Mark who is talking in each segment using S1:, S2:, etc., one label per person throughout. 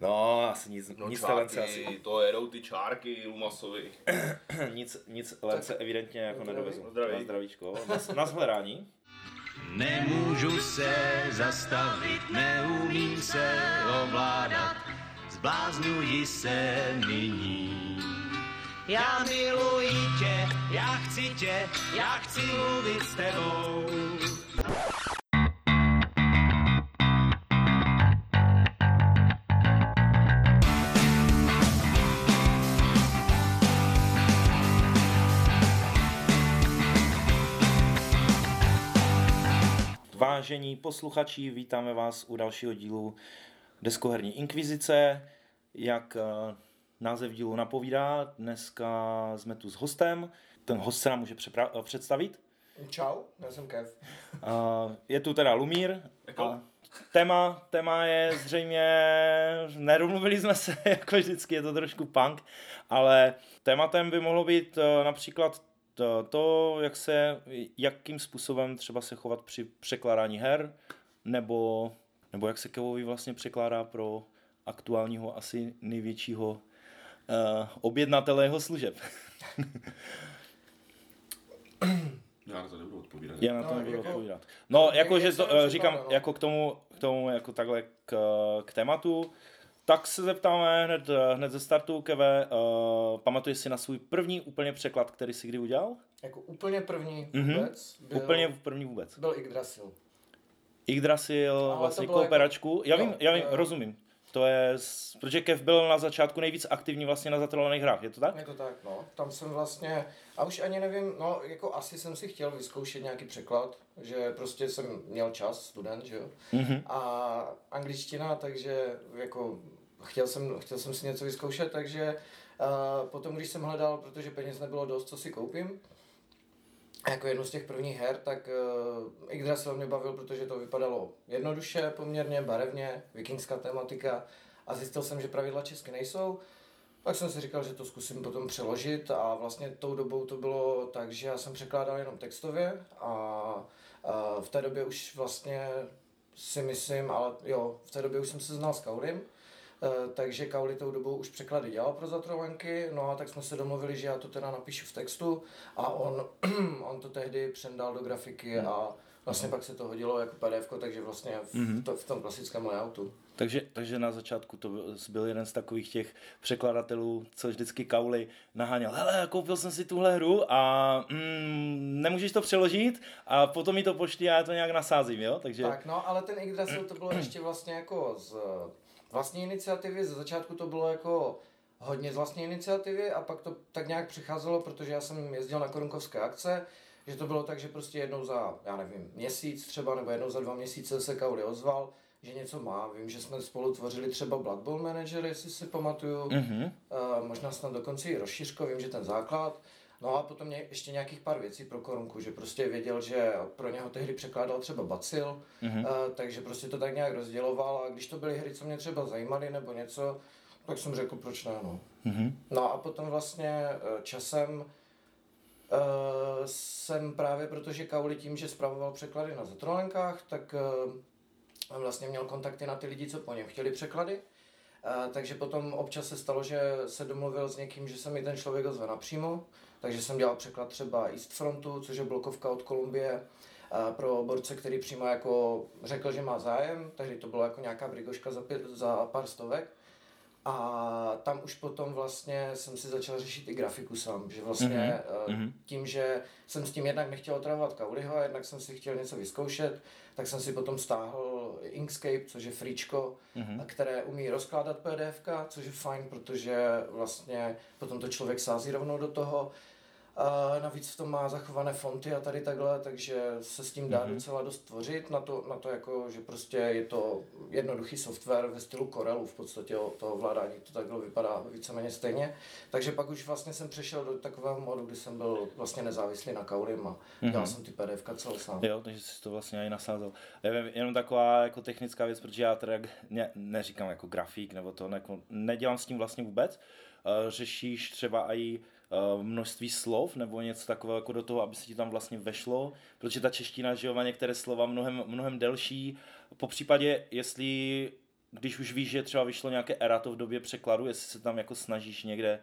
S1: No, asi nic,
S2: No
S1: nic
S2: čárky,
S1: Lence asi,
S2: to jedou ty čárky Lumasovi.
S1: nic, nic Lence evidentně jako
S3: zdraví.
S1: nedovezl.
S2: Zdraví.
S1: Na zdravíčko. Na, na shledání.
S4: Nemůžu se zastavit, neumím se ovládat, zbláznuji se nyní. Já miluji tě, já chci tě, já chci mluvit s tebou.
S1: Vážení posluchači, vítáme vás u dalšího dílu Deskoherní inkvizice. Jak eh, název dílu napovídá, dneska jsme tu s hostem. Ten host se nám může přepra- eh, představit.
S3: Čau, já jsem Kev.
S1: Uh, je tu teda Lumír.
S2: Jako?
S1: A téma, téma je zřejmě, neromluvili jsme se, jako vždycky, je to trošku punk, ale tématem by mohlo být například to, to, jak se, jakým způsobem třeba se chovat při překládání her, nebo, nebo jak se Kevovi vlastně překládá pro aktuálního asi největšího uh, objednatele jeho služeb.
S2: Já na to nebudu odpovídat.
S1: Já na
S3: No,
S1: to nebudu
S3: jako-
S1: odpovídat. No,
S3: jak-
S1: jako,
S3: jak
S1: že to, eh, říkám,
S3: no.
S1: jako k tomu, k tomu, jako takhle k, k tématu, tak se zeptáme hned, hned ze startu, Keve, uh, pamatuješ si na svůj první úplně překlad, který jsi kdy udělal?
S3: Jako úplně první
S1: Mhm.
S3: vůbec byl,
S1: Úplně první vůbec.
S3: byl Yggdrasil.
S1: Yggdrasil, vlastně kooperačku. Já
S3: jako-
S1: vím, já vím,
S3: jo.
S1: rozumím. To je, protože Kev byl na začátku nejvíc aktivní vlastně na zatrolovaných hrách, je to tak?
S3: Je to tak, no. Tam jsem vlastně, a už ani nevím, no, jako asi jsem si chtěl vyzkoušet nějaký překlad, že prostě jsem měl čas, student, že jo.
S1: Mhm.
S3: A angličtina, takže jako chtěl jsem, chtěl jsem si něco vyzkoušet, takže uh, potom, když jsem hledal, protože peněz nebylo dost, co si koupím, jako jednu z těch prvních her, tak uh, Yggdrasil mě bavil, protože to vypadalo jednoduše, poměrně barevně, vikingská tematika a zjistil jsem, že pravidla česky nejsou. Tak jsem si říkal, že to zkusím potom přeložit a vlastně tou dobou to bylo tak, že já jsem překládal jenom textově a, a v té době už vlastně si myslím, ale jo, v té době už jsem se znal s Kaulim, Eh, takže Kauli tou dobou už překlady dělal pro zatrovanky, no a tak jsme se domluvili, že já to teda napíšu v textu a on, on to tehdy přendal do grafiky a vlastně pak se to hodilo jako PDF, takže vlastně v, to, v tom klasickém layoutu.
S1: Takže, takže na začátku to byl- byl jeden z takových těch překladatelů, co vždycky Kauli naháněl. Hele, koupil jsem si tuhle hru a mm, nemůžeš to přeložit a potom mi to pošli a já to nějak nasázím, jo? Takže
S3: Tak, no, ale ten Yggdrasil to bylo ještě vlastně jako z vlastní iniciativy, ze začátku to bylo jako hodně z vlastní iniciativy a pak to tak nějak přicházelo, protože já jsem jezdil na korunkovské akce, že to bylo tak, že prostě jednou za, já nevím, měsíc třeba, nebo jednou za dva měsíce se Kauli ozval, že něco má. Vím, že jsme spolu tvořili třeba Blood Bowl Manager, jestli si pamatuju.
S1: Mhm.
S3: Uh, možná snad dokonce i rozšířko, vím, že ten základ. No a potom mě ještě nějakých pár věcí pro korunku, že prostě věděl, že pro něho tehdy překládal třeba Bacil,
S1: Mhm.
S3: uh, takže prostě to tak nějak rozděloval a když to byly hry, co mě třeba zajímaly nebo něco, tak jsem řekl, proč ne, no.
S1: Mhm.
S3: No a potom vlastně eh, časem uh, jsem právě, protože Kauli tím, že spravoval překlady na zatrolenkách, tak uh, vlastně měl kontakty na ty lidi, co po něm chtěli překlady. Uh, takže potom občas se stalo, že se domluvil s někým, že se mi ten člověk ozve napřímo. Takže jsem dělal překlad třeba East Frontu, což je blokovka od Kolumbie, a pro borce, který přímo jako řekl, že má zájem, tehdy to bylo jako nějaká brigoška za, pět, za pár stovek. A tam už potom vlastně jsem si začal řešit i grafiku sám, že vlastně
S1: Mhm,
S3: mm-hmm.
S1: mhm.
S3: tím, že jsem s tím jednak nechtěl otravovat Kauliho a jednak jsem si chtěl něco vyzkoušet, tak jsem si potom stáhl Inkscape, což je fričko,
S1: Mhm.
S3: mm-hmm. které umí rozkládat PDF, což je fajn, protože vlastně potom to člověk sází rovnou do toho. A navíc v tom má zachované fonty a tady takhle, takže se s tím dá mm-hmm. docela dost tvořit na to, na to jako, že prostě je to jednoduchý software ve stylu Corelu, v podstatě to ovládání to takhle vypadá víceméně stejně. Takže pak už vlastně jsem přešel do takového modu, kdy jsem byl vlastně nezávislý na Kaulim a mm-hmm. dělal jsem ty PDF celou sám.
S1: Jo, takže jsi to vlastně i nasázel. Já vím, jenom taková jako technická věc, protože já teda ne, neříkám jako grafik, nebo to ne, nedělám s tím vlastně vůbec. Uh, řešíš třeba i množství slov, nebo něco takového jako do toho, aby se ti tam vlastně vešlo, protože ta čeština, že jo, má některé slova mnohem, mnohem delší. Po případě, jestli když už víš, že třeba vyšlo nějaké erato v době překladu, jestli se tam jako snažíš někde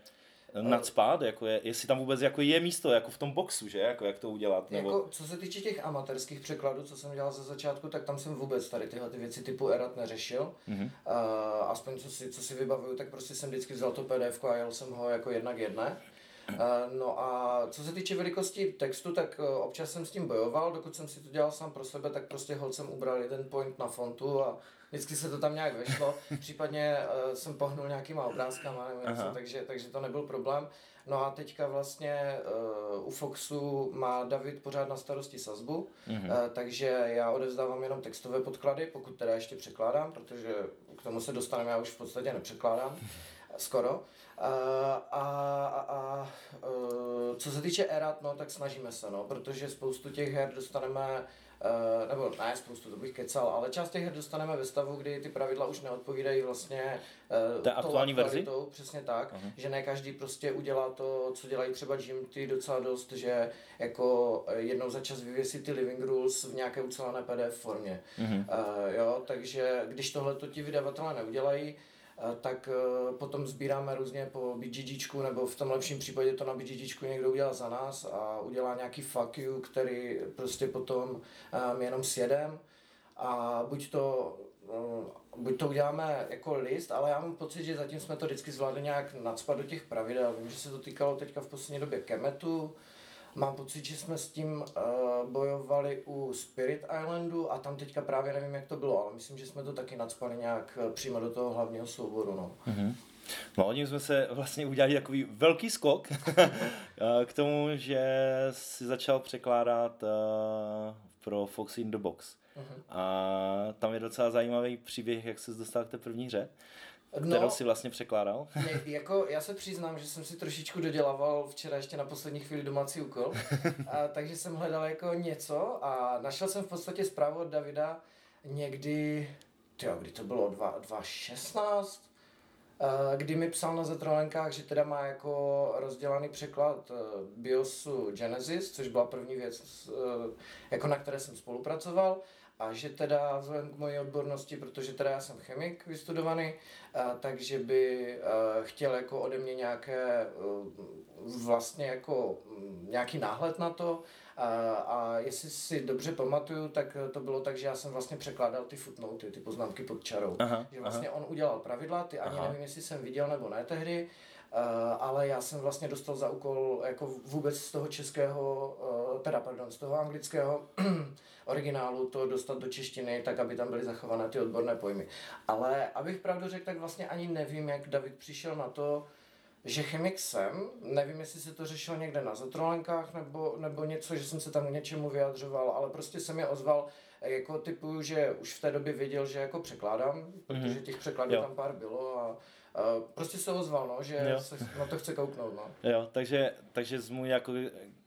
S1: nadspát, jako je, jestli tam vůbec jako je místo, jako v tom boxu, že, jako jak to udělat, nebo...
S3: Jako, co se týče těch amatérských překladů, co jsem dělal ze začátku, tak tam jsem vůbec tady tyhle ty věci typu erat neřešil. Mm-hmm. Uh, aspoň co si, co si vybavuju, tak prostě jsem vždycky vzal to PDF a jel jsem ho jako jednak jedné. Uh, no a co se týče velikosti textu, tak uh, občas jsem s tím bojoval, dokud jsem si to dělal sám pro sebe, tak prostě hol jsem ubral jeden point na fontu a vždycky se to tam nějak vešlo, případně uh, jsem pohnul nějakýma obrázkama nebo něco, takže, takže to nebyl problém. No a teďka vlastně u Foxu má David pořád na starosti sazbu, mm-hmm. takže já odevzdávám jenom textové podklady, pokud teda ještě překládám, protože k tomu se dostaneme, já už v podstatě nepřekládám, skoro. Uh, a, a, a uh, co se týče erat, no tak snažíme se, no, protože spoustu těch her dostaneme Uh, nebo ne spoustu, to bych kecal, ale část těch her dostaneme ve stavu, kdy ty pravidla už neodpovídají vlastně
S1: uh, té aktuální verzi?
S3: Přesně tak, uh-huh. že ne každý prostě udělá to, co dělají třeba GMT docela dost, že jako jednou za čas vyvěsí ty living rules v nějaké ucelené PDF formě. Uh-huh. Uh, jo, takže když tohle to ti vydavatelé neudělají, tak potom sbíráme různě po BGGčku, nebo v tom lepším případě to na BGGčku někdo udělá za nás a udělá nějaký fuck you, který prostě potom my jenom sjedem a buď to buď to uděláme jako list, ale já mám pocit, že zatím jsme to vždycky zvládli nějak nadspat do těch pravidel. Vím, že se to týkalo teďka v poslední době Kemetu, Mám pocit, že jsme s tím uh, bojovali u Spirit Islandu a tam teďka právě nevím, jak to bylo, ale myslím, že jsme to taky nadspali nějak uh, přímo do toho hlavního souboru. No. Mm-hmm.
S1: No, oni jsme se vlastně udělali takový velký skok eh, k tomu, že si začal překládat uh, pro Fox in the Box. Uh-huh. A tam je docela zajímavý příběh, jak se dostal k té první hře no, kterou si vlastně překládal?
S3: Ne, jako já se přiznám, že jsem si trošičku dodělával včera ještě na poslední chvíli domácí úkol, a, takže jsem hledal jako něco a našel jsem v podstatě zprávu od Davida někdy, tyjo, kdy to bylo, 2016, kdy mi psal na zetrolenkách, že teda má jako rozdělaný překlad e, BIOSu Genesis, což byla první věc, e, jako na které jsem spolupracoval a že teda vzhledem k mojí odbornosti, protože teda já jsem chemik vystudovaný, a, takže by a, chtěl jako ode mě nějaké vlastně jako nějaký náhled na to a, a jestli si dobře pamatuju, tak to bylo tak, že já jsem vlastně překládal ty footnoty, ty poznámky pod čarou. Aha, že vlastně aha. on udělal pravidla, ty ani aha. nevím, jestli jsem viděl nebo ne tehdy, ale já jsem vlastně dostal za úkol jako vůbec z toho českého, uh, teda pardon, z toho anglického originálu to dostat do češtiny, tak aby tam byly zachované ty odborné pojmy. Ale abych pravdu řekl, tak vlastně ani nevím, jak David přišel na to, že chemik jsem, nevím, jestli se to řešilo někde na zatrolenkách nebo, nebo něco, že jsem se tam k něčemu vyjadřoval, ale prostě jsem je ozval, jako typu, že už v té době věděl, že jako překládám, protože mhm. těch překladů jo. tam pár bylo a prostě se ozval, no, že jo. se na to chce kouknout. No.
S1: Jo, takže, takže jsi mu jako,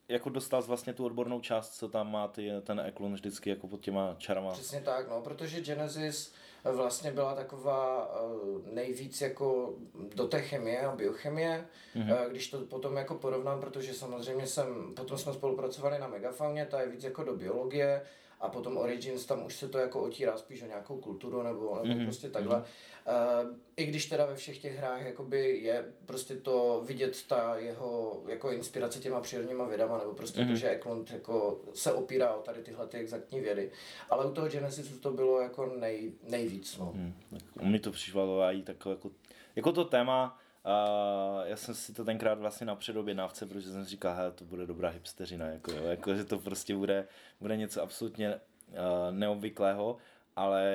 S1: jako dostal vlastně tu odbornou část, co tam má ty, ten Eklund vždycky jako pod těma čarama.
S3: Přesně tak, no, protože Genesis vlastně byla taková uh, nejvíc jako do té chemie a biochemie, mm-hmm. když to potom jako porovnám, protože samozřejmě jsem, potom jsme spolupracovali na Megafauně, ta je víc jako do biologie, a potom Origins, tam už se to jako otírá spíš o nějakou kulturu nebo, nebo mm-hmm. prostě takhle. Mm-hmm. Uh, I když teda ve všech těch hrách jakoby je prostě to vidět ta jeho jako inspirace těma přírodníma vědama, nebo prostě mm-hmm. to, že Eklund jako se opírá o tady tyhle ty exaktní vědy. Ale u toho Genesisu to bylo jako nej, nejvíc. No. Mm,
S1: u mě to přišlo takové jako, jako to téma, a já jsem si to tenkrát vlastně na předobědnávce, protože jsem si říkal, že to bude dobrá hipsteřina, jako, jo, jako, že to prostě bude, bude něco absolutně uh, neobvyklého, ale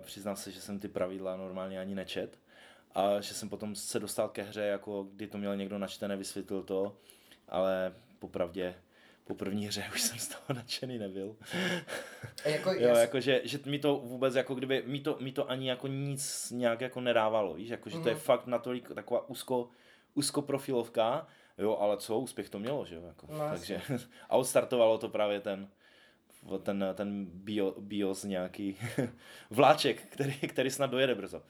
S1: přiznám se, že jsem ty pravidla normálně ani nečet. A že jsem potom se dostal ke hře, jako kdy to měl někdo načtené, vysvětlil to, ale popravdě po první hře už jsem z toho nadšený nebyl. jako, jo, jako že, že mi to vůbec jako kdyby, mi to, mi to ani jako nic nějak jako nedávalo, víš, jako že mm. to je mhm. fakt natolik taková úzko, úzko profilovka, jo, ale co, úspěch to mělo, že jo, jako, no, takže a odstartovalo to právě ten, ten, ten bio, bios nějaký vláček, který, který snad dojede brzo.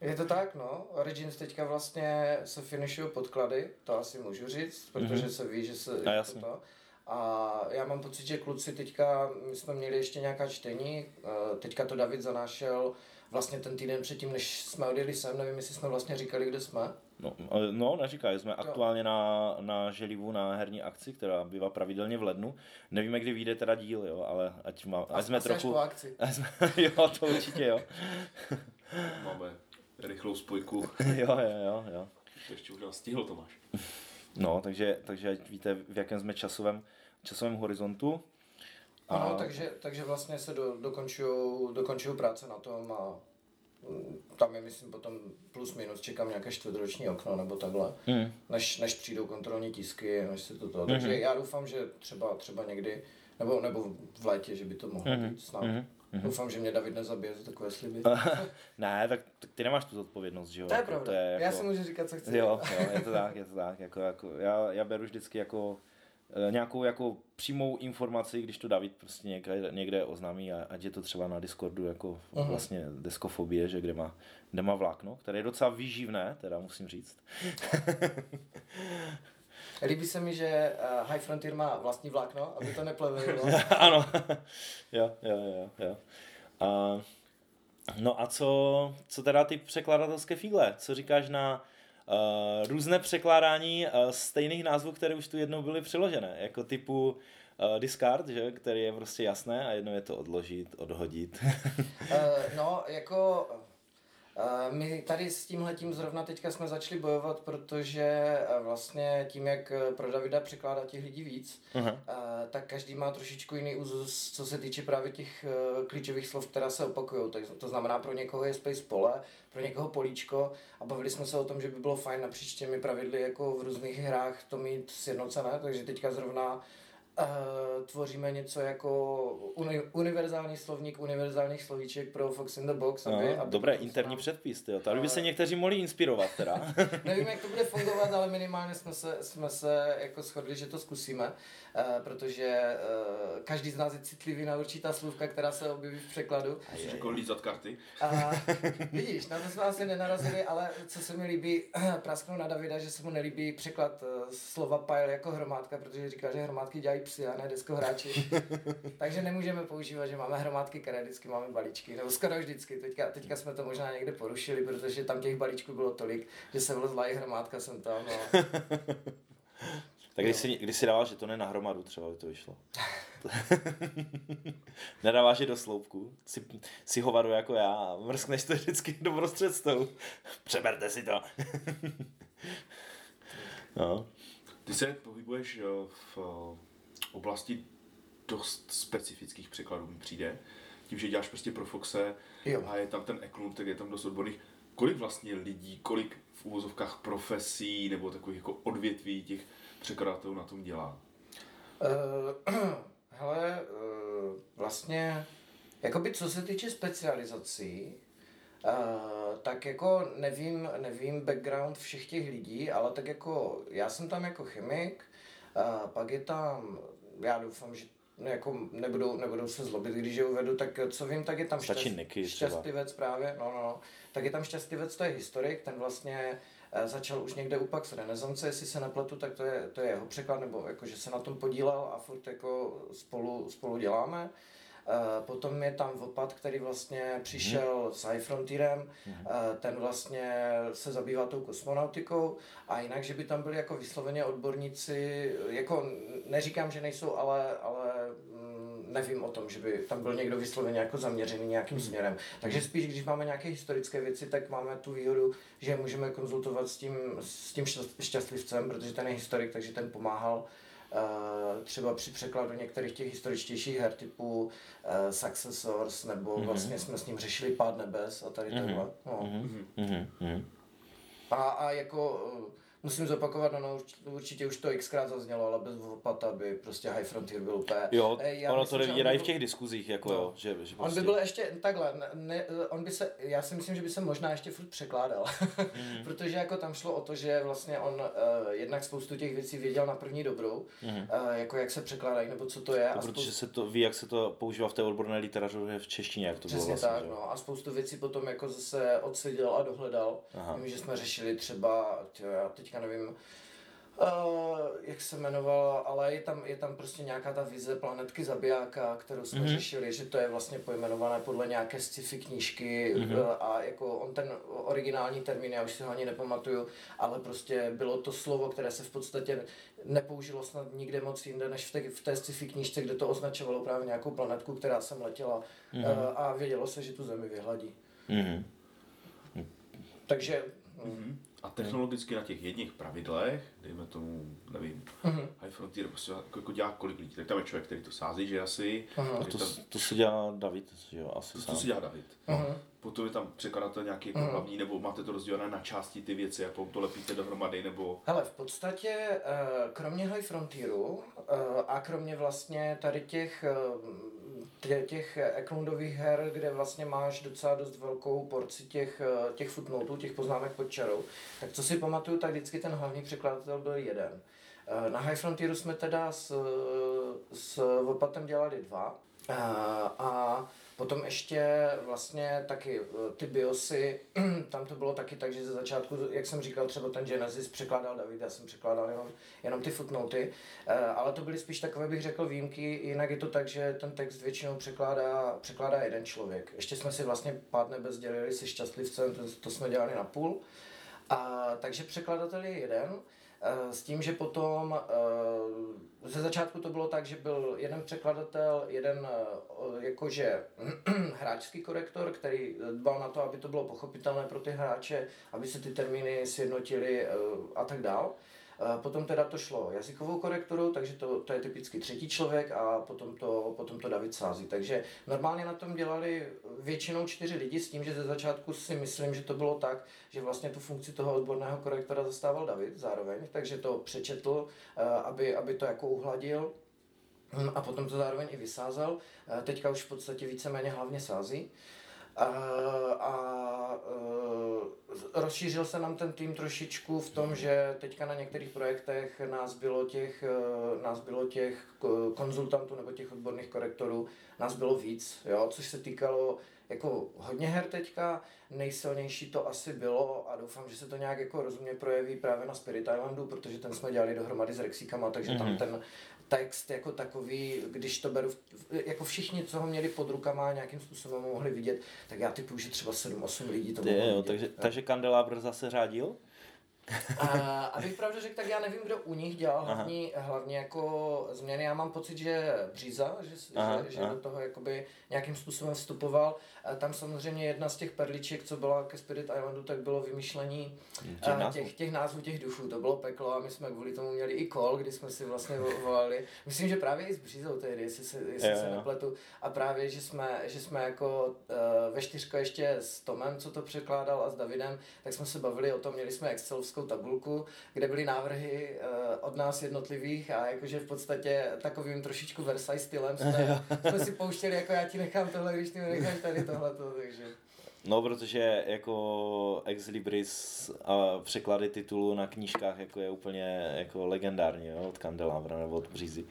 S3: Je to tak, no. Origins teďka vlastně se finishují podklady, to asi můžu říct, protože mm-hmm. se ví, že se...
S1: A jasně.
S3: To. A já mám pocit, že kluci teďka, my jsme měli ještě nějaká čtení, eh, teďka to David zanášel vlastně ten týden předtím, než jsme odjeli sem, nevím, jestli jsme vlastně říkali, kde jsme.
S1: No, ale- no neříkali jsme aktuálně na, na Želivu na herní akci, která bývá pravidelně v lednu. Nevíme, kdy vyjde teda díl, jo, ale ať, má, ať jsme
S3: Asi až
S1: trochu...
S3: po akci.
S1: Ať jsme, jo, to určitě jo.
S2: Máme rychlou spojku.
S1: jo, jo, jo, jo.
S2: To ještě možná stihl Tomáš.
S1: No, takže, takže ať víte, v jakém jsme časovém, časovém horizontu.
S3: Ano, takže, takže vlastně se do, dokončujou práce na tom a mm, tam je, myslím, potom plus minus, čekám nějaké čtvrtroční okno nebo takhle,
S1: Mm.
S3: než, než přijdou kontrolní tisky, než se to to. Takže já doufám, že třeba, třeba někdy, nebo, nebo v létě, že by to mohlo být snad. Doufám, že mě David nezabije za takové sliby.
S1: ne, tak, tak ty nemáš tu zodpovědnost, že jo?
S3: To je
S1: Jako,
S3: pravda.
S1: je
S3: Já si můžu říkat, co chci.
S1: Jo, jo, je to tak, je to tak. Jako, jako, já, já beru vždycky jako eh, nějakou jako přímou informaci, když to David prostě někde, někde oznámí, a, ať je to třeba na Discordu jako
S3: Aha.
S1: vlastně deskofobie, že kde má, kde má vlákno, které je docela výživné, teda musím říct.
S3: Líbí se mi, že uh, High Frontier má vlastní vlákno, aby to neplevilo.
S1: ano, jo, jo, jo, jo. A, no a co, co teda ty překladatelské fígle? Co říkáš na uh, různé překládání uh, stejných názvů, které už tu jednou byly přeložené, jako typu uh, discard, že, který je prostě jasné a jednou je to odložit, odhodit.
S3: Uh, no, jako my tady s tímhletím zrovna teďka jsme začali bojovat, protože uh, vlastně tím, jak eh, pro Davida překládá těch lidí víc,
S1: Aha.
S3: tak každý má trošičku jiný úzus, co se týče právě těch klíčových slov, která se opakují. Tak to znamená, pro někoho je space pole, pro někoho políčko a bavili jsme se o tom, že by bylo fajn napříč těmi pravidly jako v různých hrách to mít sjednocené, takže teďka zrovna Uh, tvoříme něco jako uni- univerzální slovník univerzálních slovíček pro Fox in the Box. Aby,
S1: No,
S3: aby
S1: dobré
S3: to
S1: interní
S3: znal.
S1: předpis, tyjo. Tady by se někteří mohli inspirovat teda.
S3: Nevím, jak to bude fungovat, ale minimálně jsme se, jsme se jako shodli, že to zkusíme, uh, protože uh, každý z nás je citlivý na určitá slůvka, která se objeví v překladu.
S2: Jsi řekl lízat karty.
S3: A vidíš, na to jsme asi nenarazili, ale co se mi líbí, prasknu na Davida, že se mu nelíbí překlad eh, slova pile jako hromádka, protože říká, že hromádky dělají psy a ne deskohráči. Takže nemůžeme používat, že máme hromádky, které vždycky máme balíčky, nebo skoro vždycky. Teďka, teďka jsme to možná někde porušili, protože tam těch balíčků bylo tolik, že se vlezla i hromádka jsem tam. No.
S1: Tak když si, když si dával, že to ne na hromadu, třeba by to vyšlo. Nedáváš je do sloupku, si, si hovadu jako já a mrskneš to vždycky do prostřed stolu. Přeberte si to. no.
S2: Ty se pohybuješ eh, v oblasti dost specifických překladů, mi přijde. Tím, že děláš prostě pro Foxe
S3: Jo.
S2: a je tam ten eklund, tak je tam dost odborných. Kolik vlastně lidí, kolik v úvozovkách profesí nebo takových jako odvětví těch překladatelů na tom dělá?
S3: Uh, hele, uh, vlastně, jakoby co se týče specializací, uh, tak jako nevím, nevím background všech těch lidí, ale tak jako já jsem tam jako chemik, uh, pak je tam, já doufám, že jako nebudou, nebudou se zlobit, když je uvedu, tak co vím, tak je tam
S1: Stačí Niky třeba.
S3: šťastlivec právě, no, no, no, tak je tam šťastlivec, to je historik, ten vlastně eh, začal už někde u Pax Renesance, jestli se nepletu, tak to je, to je jeho překlad, nebo jako, že se na tom podílel a furt jako spolu, spolu děláme. Eh, Potom je tam Vopat, který vlastně přišel
S1: Mhm.
S3: s High Frontierem, Eh, ten vlastně se zabývá tou kosmonautikou a jinak, že by tam byli jako vysloveně odborníci, jako neříkám, že nejsou, ale, ale mm, nevím o tom, že by tam byl někdo vysloveně jako zaměřený nějakým
S1: Mhm.
S3: směrem. Takže spíš, když máme nějaké historické věci, tak máme tu výhodu, že je můžeme konzultovat s tím, s tím šťast- šťastlivcem, protože ten je historik, takže ten pomáhal třeba při překladu některých těch historičtějších her typu uh, Successors, nebo
S1: Mhm.
S3: vlastně jsme s ním řešili Pád nebes a tady takhle. No.
S1: Mhm, mhm.
S3: A, a jako eh, musím zopakovat, no, no určitě, už to xkrát zaznělo, ale bez Vopata by prostě High Frontier byl úplně...
S1: Jo,
S3: Eh, já
S1: ono
S3: myslím,
S1: to
S3: on
S1: vyvírají
S3: by
S1: v těch diskuzích, jako
S3: No.
S1: jo, že, že
S3: On
S1: prostě...
S3: by byl ještě takhle, ne, ne, on by se, já si myslím, že by se možná ještě furt překládal,
S1: Mhm.
S3: protože jako tam šlo o to, že vlastně on uh, jednak spoustu těch věcí věděl na první dobrou, uh, jako jak se překládají nebo co to je.
S1: No,
S3: a
S1: protože
S3: spoustu,
S1: se to ví, jak se to používá v té odborné literatuře v češtině, jak to bylo
S3: Přesně
S1: vlastně.
S3: tak,
S1: že
S3: no. A spoustu věcí potom jako zase odseděl a dohledal.
S1: Aha.
S3: Vím, že jsme řešili třeba, tyjo, já teďka nevím, Uh, jak se jmenovala, ale je tam, je tam prostě nějaká ta vize planetky zabijáka, kterou jsme mm-hmm. řešili, že to je vlastně pojmenované podle nějaké sci-fi knížky mm-hmm. a jako on ten originální termín, já už si ho ani nepamatuju, ale prostě bylo to slovo, které se v podstatě nepoužilo snad nikde moc jinde, než v té, v té sci-fi knížce, kde to označovalo právě nějakou planetku, která sem letěla mm-hmm. uh, a vědělo se, že tu zemi vyhladí. Mm-hmm. Takže...
S2: Mm-hmm. Technologicky na těch jedních pravidlech, dejme tomu, nevím, uh-huh. High Frontier prostě jako, jako dělá kolik lidí, tak tam je člověk, který to sází, že asi.
S1: Uh-huh. To, tam, to si dělá David, že jo, asi
S2: to,
S1: sám.
S2: to si dělá David. Uh-huh. Potom je tam překladatel nějaký jako uh-huh. hlavní, nebo máte to rozdělené na části ty věci, jak to lepíte dohromady, nebo...
S3: Ale v podstatě, eh, kromě High Frontieru eh, a kromě vlastně tady těch těch Eklundových her, kde vlastně máš docela dost velkou porci těch, těch footnotů, těch poznámek pod čarou, tak co si pamatuju, tak vždycky ten hlavní překladatel byl jeden. Na High Frontieru jsme teda s, s Opatem dělali dva a Potom ještě vlastně taky eh, ty biosy, tam to bylo taky tak, že ze začátku, jak jsem říkal, třeba ten Genesis překládal David, já jsem překládal jenom, jenom ty footnoty, eh, ale to byly spíš takové, bych řekl, výjimky, jinak je to tak, že ten text většinou překládá, překládá jeden člověk. Ještě jsme si vlastně pár nebe sdělili se šťastlivcem, to, to jsme dělali na půl. A, takže překladatel je jeden, Eh, s tím, že potom eh, ze začátku to bylo tak, že byl jeden překladatel, jeden eh, jakože hráčský korektor, který dbal na to, aby to bylo pochopitelné pro ty hráče, aby se ty termíny sjednotily a tak dál. Potom teda to šlo jazykovou korekturu, takže to, to je typicky třetí člověk a potom to, potom to David sází. Takže normálně na tom dělali většinou čtyři lidi s tím, že ze začátku si myslím, že to bylo tak, že vlastně tu funkci toho odborného korektora zastával David zároveň, takže to přečetl, aby, aby to jako uhladil a potom to zároveň i vysázel. Teďka už v podstatě víceméně hlavně sází. A, a e, rozšířil se nám ten tým trošičku v tom, že teďka na některých projektech nás bylo těch, e, nás bylo těch konzultantů nebo těch odborných korektorů, nás bylo víc, jo, což se týkalo jako hodně her teďka, nejsilnější to asi bylo a doufám, že se to nějak jako rozumně projeví právě na Spirit Islandu, protože ten jsme dělali dohromady s Rexikama, takže mm-hmm. tam mhm. ten text jako takový, když to beru, jako všichni, co ho měli pod rukama nějakým způsobem mohli vidět, tak já typu, že třeba 7-8 lidí to mohlo
S1: vidět. Takže, takže Kandelabr zase řádil?
S3: A abych pravdu řekl, tak já nevím, kdo u nich dělal hlavní, hlavně jako změny. Já mám pocit, že Bříza, že, aha, že, že do toho jakoby nějakým způsobem vstupoval. A tam samozřejmě jedna z těch perliček, co byla ke Spirit Islandu, tak bylo vymýšlení těch, těch, těch názvů těch duchů. To bylo peklo a my jsme kvůli tomu měli i kol, kdy jsme si vlastně volali. Myslím, že právě i s Břízou tehdy, jestli se, jestli se nepletu. A právě, že jsme, že jsme jako uh, ve čtyřko ještě s Tomem, co to překládal a s Davidem, tak jsme se bavili o tom, měli jsme Excelovskou tabulku, kde byly návrhy od nás jednotlivých a jakože v podstatě takovým trošičku Versailles stylem jsme, jsme si pouštěli, jako já ti nechám tohle, když ty mi necháš tady tohleto, takže...
S1: No, protože jako Ex Libris a překlady titulů na knížkách jako je úplně jako legendární, jo, od Kandelabra nebo od Břízy.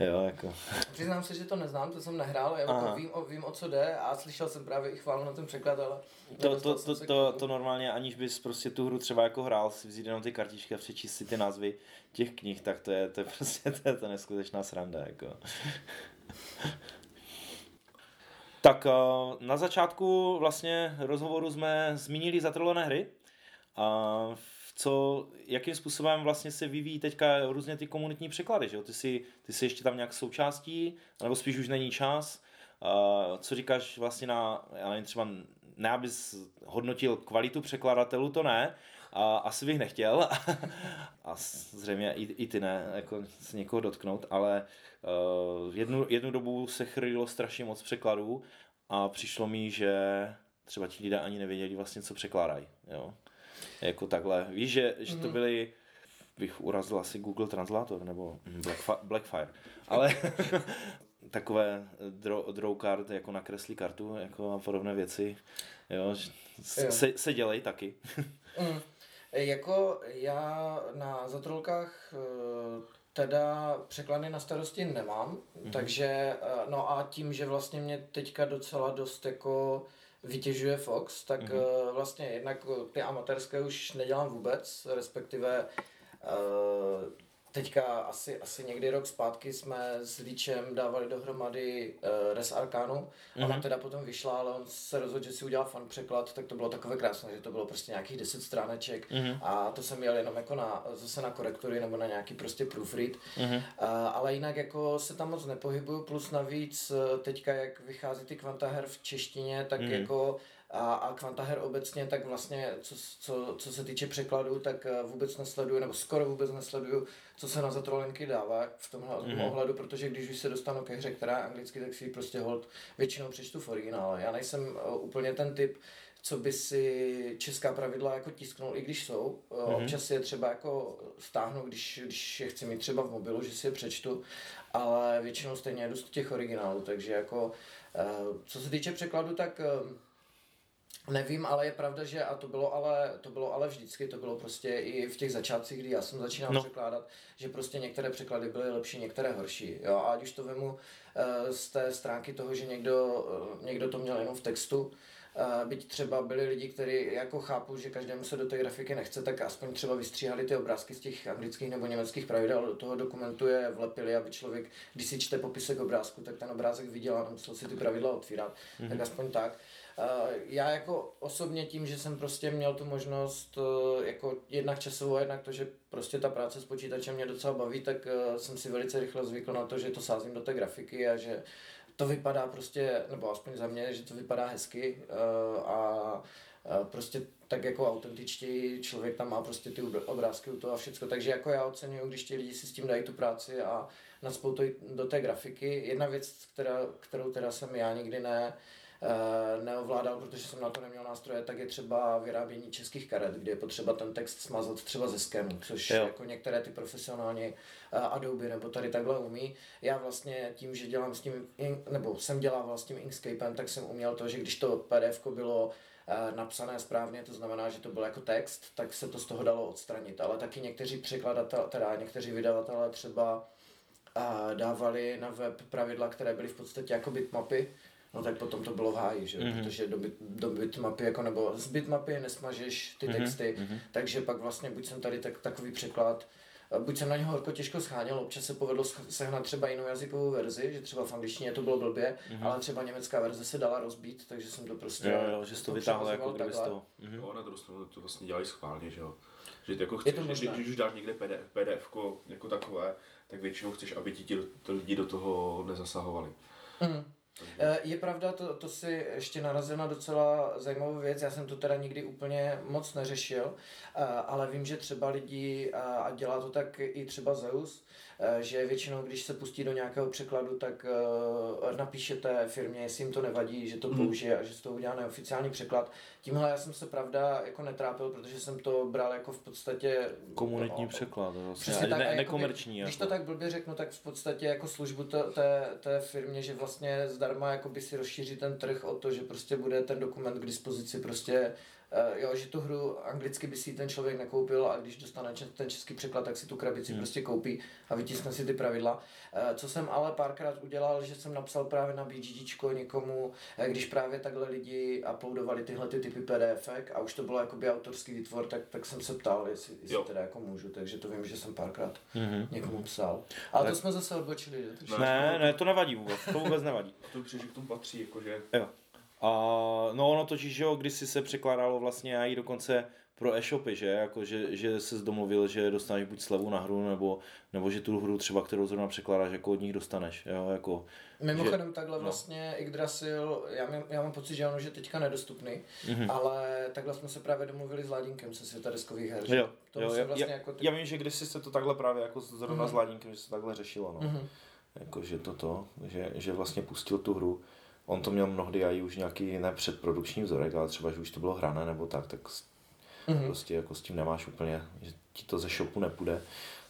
S1: Jo, jako.
S3: Přiznám se, že to neznám, to jsem nehrál, já jako vím, o, vím, o co jde a slyšel jsem právě i chválu na ten překlad, ale
S1: to, to, to, to, to, normálně, aniž bys prostě tu hru třeba jako hrál, si vzít jenom ty kartičky a přečíst si ty názvy těch knih, tak to je, to je prostě to je to neskutečná sranda, jako. Tak eh, na začátku vlastně rozhovoru jsme zmínili zatrlené hry. A co, jakým způsobem vlastně se vyvíjí teďka různě ty komunitní překlady, že jo? Ty jsi, ty jsi ještě tam nějak součástí, nebo spíš už není čas. Uh, co říkáš vlastně na, já nevím, třeba ne, abys hodnotil kvalitu překladatelů, to ne, a asi bych nechtěl, a zřejmě i, i ty ne, jako se někoho dotknout, ale uh, jednu, jednu dobu se chrlilo strašně moc překladů a přišlo mi, že třeba ti lidé ani nevěděli vlastně, co překládají. Jo? Jako takhle. Víš, že, že to mhm. byly bych urazil asi Google Translator nebo Blackfi- Blackfire. Ale takové draw, draw card, jako nakreslí kartu, jako a podobné věci, jo, se, se dělej taky.
S3: mm. Jako já na zatrolkách eh, teda překlady na starosti nemám, mm-hmm. takže eh, no a tím, že vlastně mě teďka docela dost jako vytěžuje Fox, tak mm-hmm. vlastně jednak ty amatérské už nedělám vůbec, respektive teďka asi, asi někdy rok zpátky jsme s Líčem dávali dohromady uh, Res Arcanu. Mm-hmm. Ona teda potom vyšla, ale on se rozhodl, že si udělal fan překlad, tak to bylo takové krásné, že to bylo prostě nějakých 10 stráneček mm-hmm. a to jsem měl jenom jako na, zase na korektory nebo na nějaký prostě proofread. Mm-hmm. Uh, ale jinak jako se tam moc nepohybuju, plus navíc teďka jak vychází ty kvantaher v češtině, tak mm-hmm. jako a, a Quantaher obecně, tak vlastně, co, co, co se týče překladu, tak eh, vůbec nesleduju, nebo skoro vůbec nesleduju, co se na zatrolenky dává v tomhle mm-hmm. ohledu, protože když už se dostanu ke hře, která je anglicky, tak si ji prostě hold většinou přečtu v originále. Já nejsem uh, úplně ten typ, co by si česká pravidla jako tisknul, i když jsou. Mm-hmm. Občas je třeba jako stáhnu, když, když je chci mít třeba v mobilu, že si je přečtu, ale většinou stejně jedu z těch originálů, takže jako co se týče překladu, tak Nevím, ale je pravda, že a to bylo ale, to bylo ale vždycky, to bylo prostě i v těch začátcích, kdy já jsem začínal no. překládat, že prostě některé překlady byly lepší, některé horší. Jo? A ať už to vemu uh, z té stránky toho, že někdo, uh, někdo to měl jenom v textu, uh, byť třeba byli lidi, kteří jako chápu, že každému se do té grafiky nechce, tak aspoň třeba vystříhali ty obrázky z těch anglických nebo německých pravidel, do toho dokumentu je vlepili, aby člověk, když si čte popisek obrázku, tak ten obrázek viděl a nemusel si ty pravidla otvírat, mm-hmm. tak aspoň tak. Eh, já jako osobně tím, že jsem prostě měl tu možnost eh, jako jednak časovou a jednak to, že prostě ta práce s počítačem mě docela baví, tak eh, jsem si velice rychle zvykl na to, že to sázím do té grafiky a že to vypadá prostě, nebo aspoň za mě, že to vypadá hezky a prostě tak jako autentičtěji člověk tam má prostě ty obrázky u toho a všecko. Takže jako já oceňuju, když ti lidi si s tím dají tu práci a nadspou to do té grafiky. Jedna věc, která, kterou teda jsem já nikdy ne, Eh, neovládal, protože jsem na to neměl nástroje, tak je třeba vyrábění českých karet, kde je potřeba ten text smazat třeba ze skenu, což jo. jako některé ty profesionální uh, Adobe nebo tady takhle umí. Já vlastně tím, že dělám s tím, nebo jsem dělal vlastně tím Inkscapem, tak jsem uměl to, že když to PDF bylo eh, napsané správně, to znamená, že to byl jako text, tak se to z toho dalo odstranit. Ale taky někteří překladatelé, teda někteří vydavatelé třeba dávali na web pravidla, které byly v podstatě jako bitmapy, no tak potom to bylo v háji, že? Mm-hmm. protože do, bit, do bitmapy, jako, nebo z bitmapy nesmažeš ty mm-hmm. texty, mm-hmm. takže pak vlastně buď jsem tady tak, takový překlad, buď jsem na něho horko těžko scháněl, občas se povedlo sehnat třeba jinou jazykovou verzi, že třeba v angličtině to bylo blbě, mm-hmm. ale třeba německá verze se dala rozbít, takže jsem to prostě...
S1: Jo, jo, že jsi to vytáhl jako kdyby z toho.
S2: Mm-hmm. Jo, na druhou stranu to vlastně dělají schválně, že jo. Že ty jako chceš, to když, když už dáš někde PDF, PDF jako takové, tak většinou chceš, aby ti ti lidi do toho nezasahovali. Mm.
S3: Eh, je pravda, to, to si ještě narazil na docela zajímavou věc, já jsem to teda nikdy úplně moc neřešil, eh, ale vím, že třeba lidi, a dělá to tak i třeba Zeus, Eh, že většinou, když se pustí do nějakého překladu, tak uh, napíše té firmě, jestli jim to nevadí, že to mhm. použije a že z toho udělá neoficiální překlad. Tímhle já jsem se pravda jako netrápil, protože jsem to bral jako v podstatě...
S1: Komunitní no, překlad, vlastně. tak, ne, nekomerční.
S3: Jako. Když to tak blbě řeknu, tak v podstatě jako službu té, té, té firmě, že vlastně zdarma jako by si rozšíří ten trh o to, že prostě bude ten dokument k dispozici prostě jo, že tu hru anglicky by si ten člověk nekoupil a když dostane ten český překlad, tak si tu krabici hmm. prostě koupí a vytiskne si ty pravidla. Uh, co jsem ale párkrát udělal, že jsem napsal právě na BGG někomu, uh, když právě takhle lidi uploadovali tyhle ty typy PDF a už to bylo jakoby autorský výtvor, tak, tak jsem se ptal, jestli, jestli teda jako můžu, takže to vím, že jsem párkrát mm-hmm. někomu psal. Ale tak... to jsme zase odbočili.
S1: Ne, ne, ne, to nevadí vůbec, to vůbec nevadí.
S2: to že k tomu patří, jakože...
S1: Jo. A no ono totiž, že jo, kdysi se překládalo vlastně i dokonce pro e-shopy, že? Jako, že, že se domluvil, že dostaneš buď slevu na hru, nebo, nebo že tu hru třeba, kterou zrovna překládáš, jako od nich dostaneš. Jo? Jako,
S3: Mimochodem že, takhle no. vlastně Yggdrasil, já, mám, já mám pocit, že on už je teďka nedostupný, mm-hmm. ale takhle jsme se právě domluvili s Ládinkem se světa deskových her.
S1: Jo, jo, já, vlastně já, jako ty... já, vím, že kdysi se to takhle právě jako zrovna mm-hmm. s Ládinkem, že se takhle řešilo. No. Mm-hmm. Jako, že toto, že, že vlastně pustil tu hru on to měl mnohdy i už nějaký ne předprodukční vzorek, ale třeba, že už to bylo hrané nebo tak, tak mm-hmm. prostě jako s tím nemáš úplně, že ti to ze shopu nepůjde.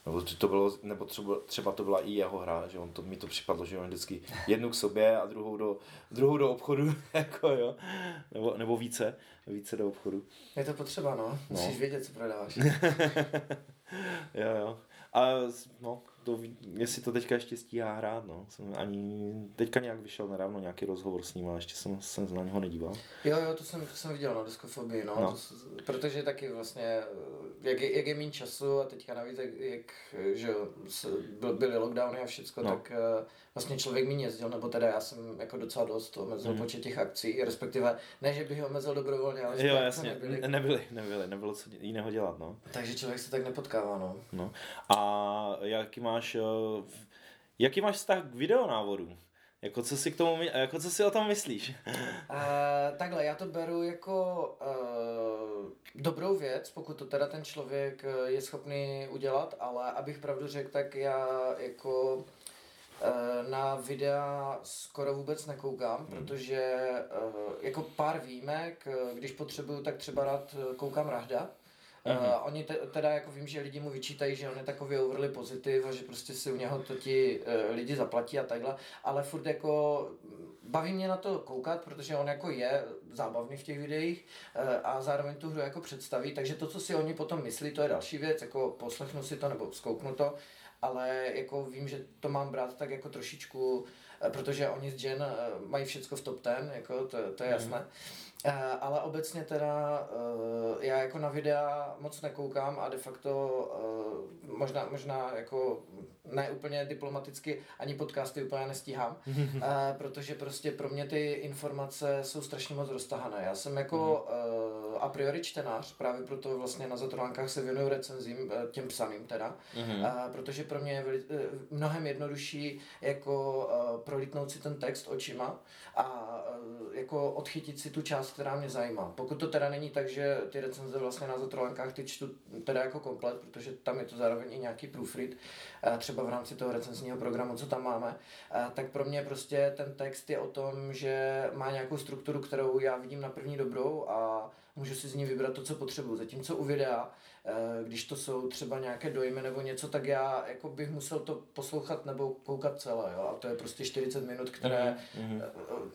S1: Nebo to bylo, nebo třeba, třeba to byla i jeho hra, že on to, mi to připadlo, že on vždycky jednu k sobě a druhou do, druhou do obchodu, jako jo, nebo, nebo více, více do obchodu.
S3: Je to potřeba, no, musíš no. vědět, co prodáváš.
S1: jo, jo. A no, to, jestli to teďka ještě stíhá hrát, no. Jsem ani, teďka nějak vyšel nedávno nějaký rozhovor s ním, ale ještě jsem se na něho nedíval.
S3: Jo, jo, to jsem, to jsem viděl na diskofobii, no. no. To, protože taky vlastně, jak je, jak je méně času a teďka navíc, jak, jak že byly lockdowny a všecko, no. tak eh, vlastně člověk mi jezdil, nebo teda já jsem jako docela dost omezil mm. počet těch akcí, respektive ne, že bych ho omezil dobrovolně, ale
S1: jo, jasně, nebyly. nebyly, nebyly, nebylo co jiného dělat, no.
S3: Takže člověk se tak nepotkává, no.
S1: no. A jaký máš, eh, jaký máš vztah k videonávodům? Jako co si k tomu, jako co si o tom myslíš?
S3: Uh, takhle, já to beru jako uh, dobrou věc, pokud to teda ten člověk je schopný udělat, ale abych pravdu řekl, tak já jako Eh, na videa skoro vůbec nekoukám, hmm. protože eh, jako pár výjimek, eh, když potřebuju, tak třeba rád koukám Rahda. Uh, oni te, teda jako vím, že lidi mu vyčítají, že on je takový overly pozitiv a že prostě si u něho to ti uh, lidi zaplatí a takhle, ale furt jako baví mě na to koukat, protože on jako je zábavný v těch videích uh, a zároveň tu hru jako představí, takže to, co si oni potom myslí, to je další věc, jako poslechnu si to nebo zkouknu to, ale jako vím, že to mám brát tak jako trošičku, protože oni z Gen eh, mají všecko v top ten, jako to, to je mhm. jasné. Mm. Uh, ale obecně teda uh, já jako na videa moc nekoukám a de facto uh, možná, možná jako ne úplně diplomaticky, ani podcasty úplně nestíhám, protože prostě pro mě ty informace jsou strašně moc roztahané. Já jsem jako uh, a priori čtenář, právě proto vlastně na Zatrolánkách se věnuju recenzím, těm psaným teda, uh, protože pro mě je mnohem jednodušší jako prolítnout si ten text očima a jako odchytit si tu část, která mě zajímá. Pokud to teda není tak, že ty recenze vlastně na Zatrolánkách ty čtu teda jako komplet, protože tam je to zároveň i nějaký proofread, uh, třeba v rámci toho recenzního programu, co tam máme, tak pro mě prostě ten text je o tom, že má nějakou strukturu, kterou já vidím na první dobrou a můžu si z ní vybrat to, co potřebuji. Zatímco u videa, když to jsou třeba nějaké dojmy nebo něco, tak já jako bych musel to poslouchat nebo koukat celé. Jo? A to je prostě 40 minut, které mm-hmm.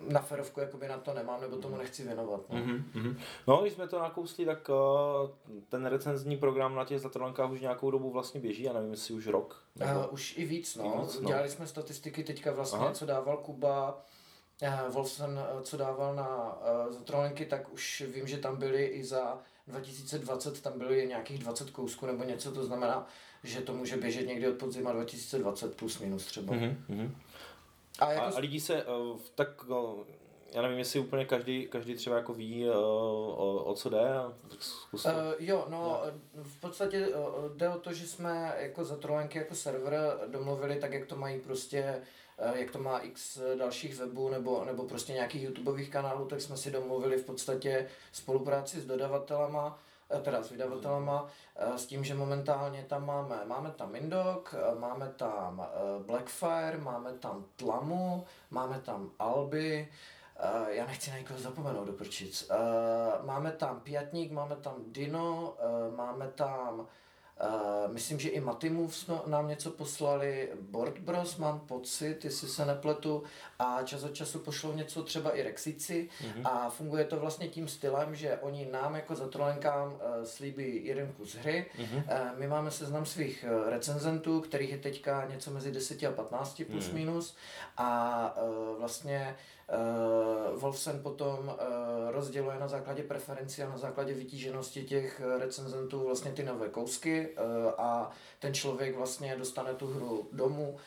S3: na ferovku jakoby na to nemám nebo tomu nechci věnovat. No,
S1: mm-hmm. no když jsme to nakousli, tak uh, ten recenzní program na těch zatronkách už nějakou dobu vlastně běží, já nevím, jestli už rok.
S3: Nebo... Uh, už i víc, no. I víc, no. Dělali jsme statistiky teďka vlastně, Aha. co dával Kuba, Wolfson, co dával na uh, Zatrolenky, tak už vím, že tam byli i za 2020 tam byly nějakých 20 kousků nebo něco, to znamená, že to může běžet někdy od podzima 2020 plus minus třeba. Mm-hmm.
S1: A, jako... a, a lidi se uh, tak uh, já nevím, jestli úplně každý, každý třeba jako ví, uh, o, o co jde.
S3: Uh, jo, no v podstatě uh, jde o to, že jsme jako za Trolenky jako server domluvili tak, jak to mají prostě jak to má x dalších webů nebo, nebo prostě nějakých YouTubeových kanálů, tak jsme si domluvili v podstatě spolupráci s dodavatelama, teda s vydavatelama, s tím, že momentálně tam máme, máme tam Indok, máme tam Blackfire, máme tam Tlamu, máme tam Alby, já nechci na někoho zapomenout do prčic. Uh, máme tam Pětník, máme tam Dino, máme tam Uh, myslím, že i Matimov nám něco poslali, Board Bros mám pocit, jestli se nepletu, a čas od času pošlou něco třeba i Rexici mm-hmm. a funguje to vlastně tím stylem, že oni nám jako za trolenkám uh, slíbí jeden kus hry, mm-hmm. uh, my máme seznam svých uh, recenzentů, kterých je teďka něco mezi 10 a 15 plus mm-hmm. minus a uh, vlastně Uh, Wolfsen potom uh, rozděluje na základě preferencí a na základě vytíženosti těch recenzentů vlastně ty nové kousky uh, a ten člověk vlastně dostane tu hru domů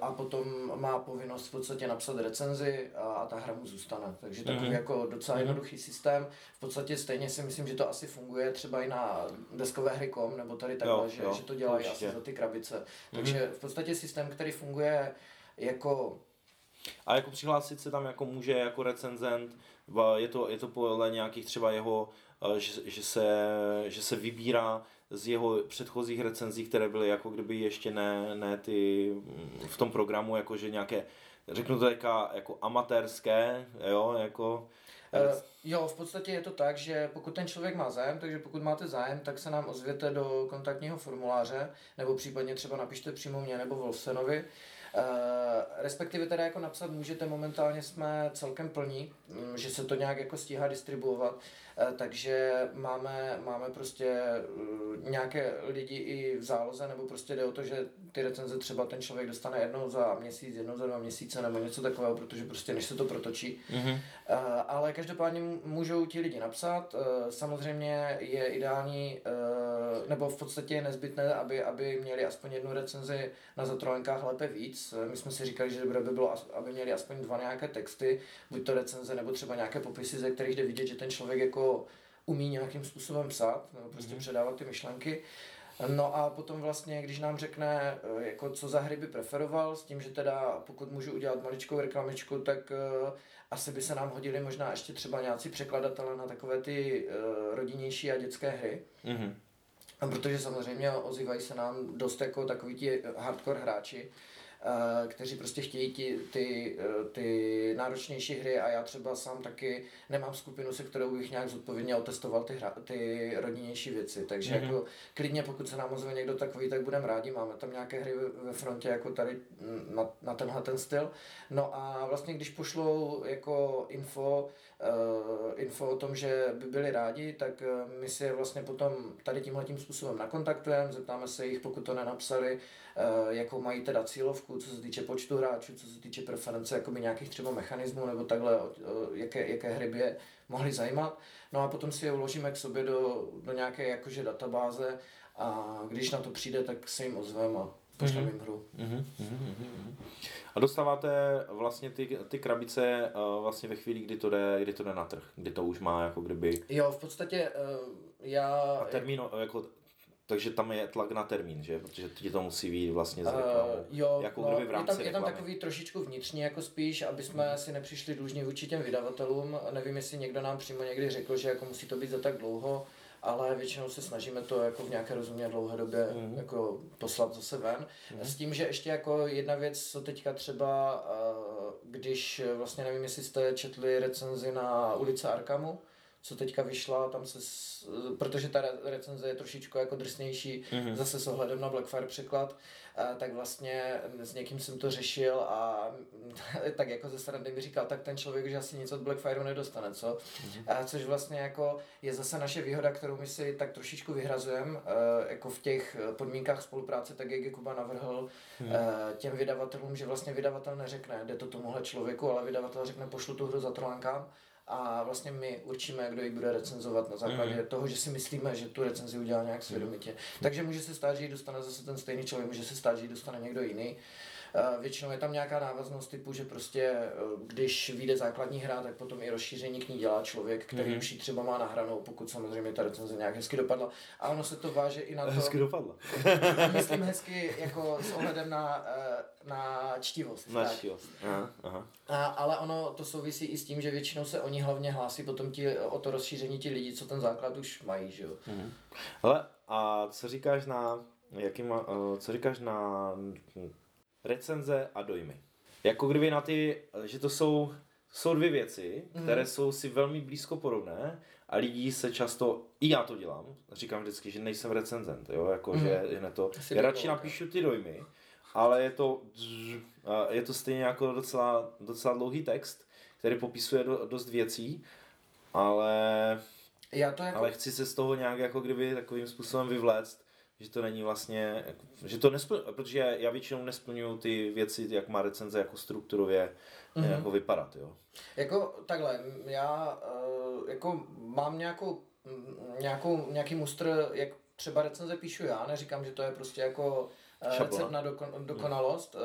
S3: a potom má povinnost v podstatě napsat recenzi a, a ta hra mu zůstane. Takže takový mm-hmm. jako docela mm-hmm. jednoduchý systém. V podstatě stejně si myslím, že to asi funguje třeba i na deskové hry kom nebo tady takhle, jo, že, jo, že to dělají určitě. asi za ty krabice. Mm-hmm. Takže v podstatě systém, který funguje jako
S1: a jako přihlásit se tam jako může jako recenzent, je to, je to podle nějakých třeba jeho, eh, že, že, se, že se vybírá z jeho předchozích recenzí, které byly jako kdyby ještě ne, ne ty mm, v tom programu, jakože nějaké, řeknu to jako, jako amatérské, jo, jako
S3: Uh, jo, v podstatě je to tak, že pokud ten člověk má zájem, takže pokud máte zájem, tak se nám ozvěte do kontaktního formuláře, nebo případně třeba napište přímo mě nebo Wolfsenovi respektive teda jako napsat můžete, momentálně jsme celkem plní, mm, že se to nějak jako stíhá distribuovat, Eh, takže máme, máme prostě eh, nějaké lidi i v záloze, nebo prostě jde o to, že ty recenze třeba ten člověk dostane jednou za měsíc, jednou za dva měsíce nebo něco takového, protože prostě než se to protočí. Mm-hmm. Ale každopádně můžou ti lidi napsat, samozřejmě je ideální, nebo v podstatě je nezbytné, aby, aby měli aspoň jednu recenzi na zatrolenkách lépe víc. My jsme si říkali, že dobré by bylo, aby měli aspoň dva nějaké texty, buď to recenze, nebo třeba nějaké popisy, ze kterých jde vidět, že ten člověk jako umí nějakým způsobem psát, nebo prostě mm-hmm. předávat ty myšlenky. No a potom vlastně, když nám řekne, eh, jako co za hry by preferoval, s tím, že teda pokud můžu udělat maličkou reklamičku, tak uh, asi by se nám hodili možná ještě třeba nějací překladatelé na takové ty uh, rodinnější a dětské hry. Mm-hmm. A protože samozřejmě ozývají se nám dost jako takový ti hardcore hráči, kteří prostě chtějí ti, ty, eh, ty náročnější hry a já třeba sám taky nemám skupinu, se kterou bych nějak zodpovědně otestoval ty, hra, ty rodinnější věci. Takže mm-hmm. jako klidně, pokud se nám ozve někdo takový, tak budeme rádi. Máme tam nějaké hry ve frontě, jako tady na, na tenhle ten styl. No a vlastně, když pošlou jako info, uh, info o tom, že by byli rádi, tak my si je vlastně potom tady tímhle tím způsobem nakontaktujeme, zeptáme se jich, pokud to nenapsali, uh, jakou mají teda cílovku, co se týče počtu hráčů, co se týče preference jakoby nějakých třeba mechanismů nebo takhle, jaké, jaké hry by je mohly zajímat. No a potom si je uložíme k sobě do, do nějaké jakože databáze a když na to přijde, tak se jim ozveme a pošleme jim hru. Mm-hmm.
S1: Mm-hmm. A dostáváte vlastně ty, ty krabice uh, vlastně ve chvíli, kdy to, jde, kdy to jde na trh, kdy to už má jako kdyby...
S3: Jo, v podstatě uh, já...
S1: A termín, jako takže tam je tlak na termín, že? Protože ti to musí být vlastně z reklamu. Uh,
S3: jo, jako no, v rámci je, tam, je tam takový trošičku vnitřní jako spíš, aby jsme hmm. si nepřišli dlužní vůči těm vydavatelům. Nevím, jestli někdo nám přímo někdy řekl, že jako musí to být za tak dlouho, ale většinou se snažíme to jako v nějaké rozumně dlouhé době mm. jako poslat zase ven. Mm. S tím, že ještě jako jedna věc, co teďka třeba, když vlastně nevím, jestli jste četli recenzi na ulice Arkamu, co teďka vyšla, tam se, protože ta recenze je trošičku jako drsnější, mm-hmm. zase s ohledem na Blackfire překlad, tak vlastně s někým jsem to řešil a tak jako ze strany mi říkal, tak ten člověk už asi nic od Blackfire nedostane, co? Mm-hmm. Což vlastně jako je zase naše výhoda, kterou my si tak trošičku vyhrazujeme, jako v těch podmínkách spolupráce, tak jak je Kuba navrhl mm-hmm. těm vydavatelům, že vlastně vydavatel neřekne, jde to tomuhle člověku, ale vydavatel řekne, pošlu tu hru za trolánkám a vlastně my určíme, kdo ji bude recenzovat na základě mm. toho, že si myslíme, že tu recenzi udělá nějak svědomitě. Mm. Takže může se stát, že ji dostane zase ten stejný člověk, může se stát, že ji dostane někdo jiný. Většinou je tam nějaká návaznost typu, že prostě e, když vyjde základní hra, tak potom i rozšíření k ní dělá člověk, který mm-hmm. už ji třeba má nahranou, pokud samozřejmě ta recenze nějak hezky dopadla. A ono se to váže i na to...
S1: Hezky dopadla.
S3: myslím hezky jako s ohledem na, e, na čtivost.
S1: Na tak. čtivost. Aha,
S3: aha. A, ale ono to souvisí i s tím, že většinou se oni hlavně hlásí potom ti, o to rozšíření ti lidi, co ten základ už mají, že jo. Mm-hmm.
S1: Hele, a co říkáš na, jaký má, co říkáš na recenze a dojmy. Jako kdyby na ty, že to jsou, jsou dvě věci, mm. které jsou si velmi blízko podobné a lidi se často, i já to dělám, říkám vždycky, že nejsem recenzent, jo, jako mm. že je to, Asi já radši napíšu ty dojmy, ale je to, je to stejně jako docela, docela dlouhý text, který popisuje do, dost věcí, ale,
S3: já to jako...
S1: ale chci se z toho nějak jako kdyby takovým způsobem vyvléct, že to není vlastně, že to nesplň, protože já většinou nesplňuju ty věci, jak má recenze jako strukturově mm-hmm. jako vypadat, jo.
S3: Jako takhle, já uh, jako mám nějakou, nějakou, nějaký mustr, jak třeba recenze píšu já, neříkám, že to je prostě jako uh, recept na dokon, dokonalost, mm.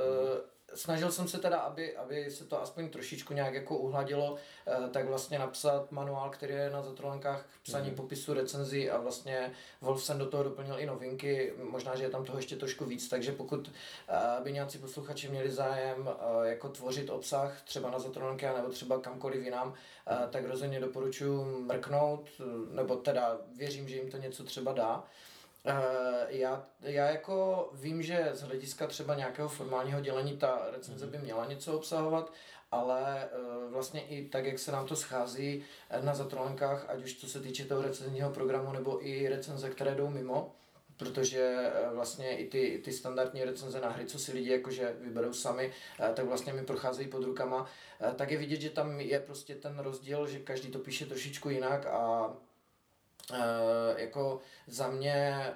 S3: Snažil jsem se teda, aby, aby se to aspoň trošičku nějak jako uhladilo, eh, tak vlastně napsat manuál, který je na zatrolenkách psaní mm. popisu recenzí a vlastně Wolfsen do toho doplnil i novinky, možná, že je tam toho ještě trošku víc, takže pokud eh, by nějací posluchači měli zájem eh, jako tvořit obsah třeba na zatronenky nebo třeba kamkoliv jinam, tak rozhodně doporučuji mrknout, nebo teda věřím, že jim to něco třeba dá. Uh, já, já jako vím, že z hlediska třeba nějakého formálního dělení ta recenze by měla něco obsahovat, ale uh, vlastně i tak, jak se nám to schází na zatrolenkách, ať už co se týče toho recenzního programu, nebo i recenze, které jdou mimo, protože eh, vlastně i ty, ty standardní recenze na hry, co si lidi jakože vyberou sami, eh, tak vlastně mi procházejí pod rukama, eh, tak je vidět, že tam je prostě ten rozdíl, že každý to píše trošičku jinak a jako za mě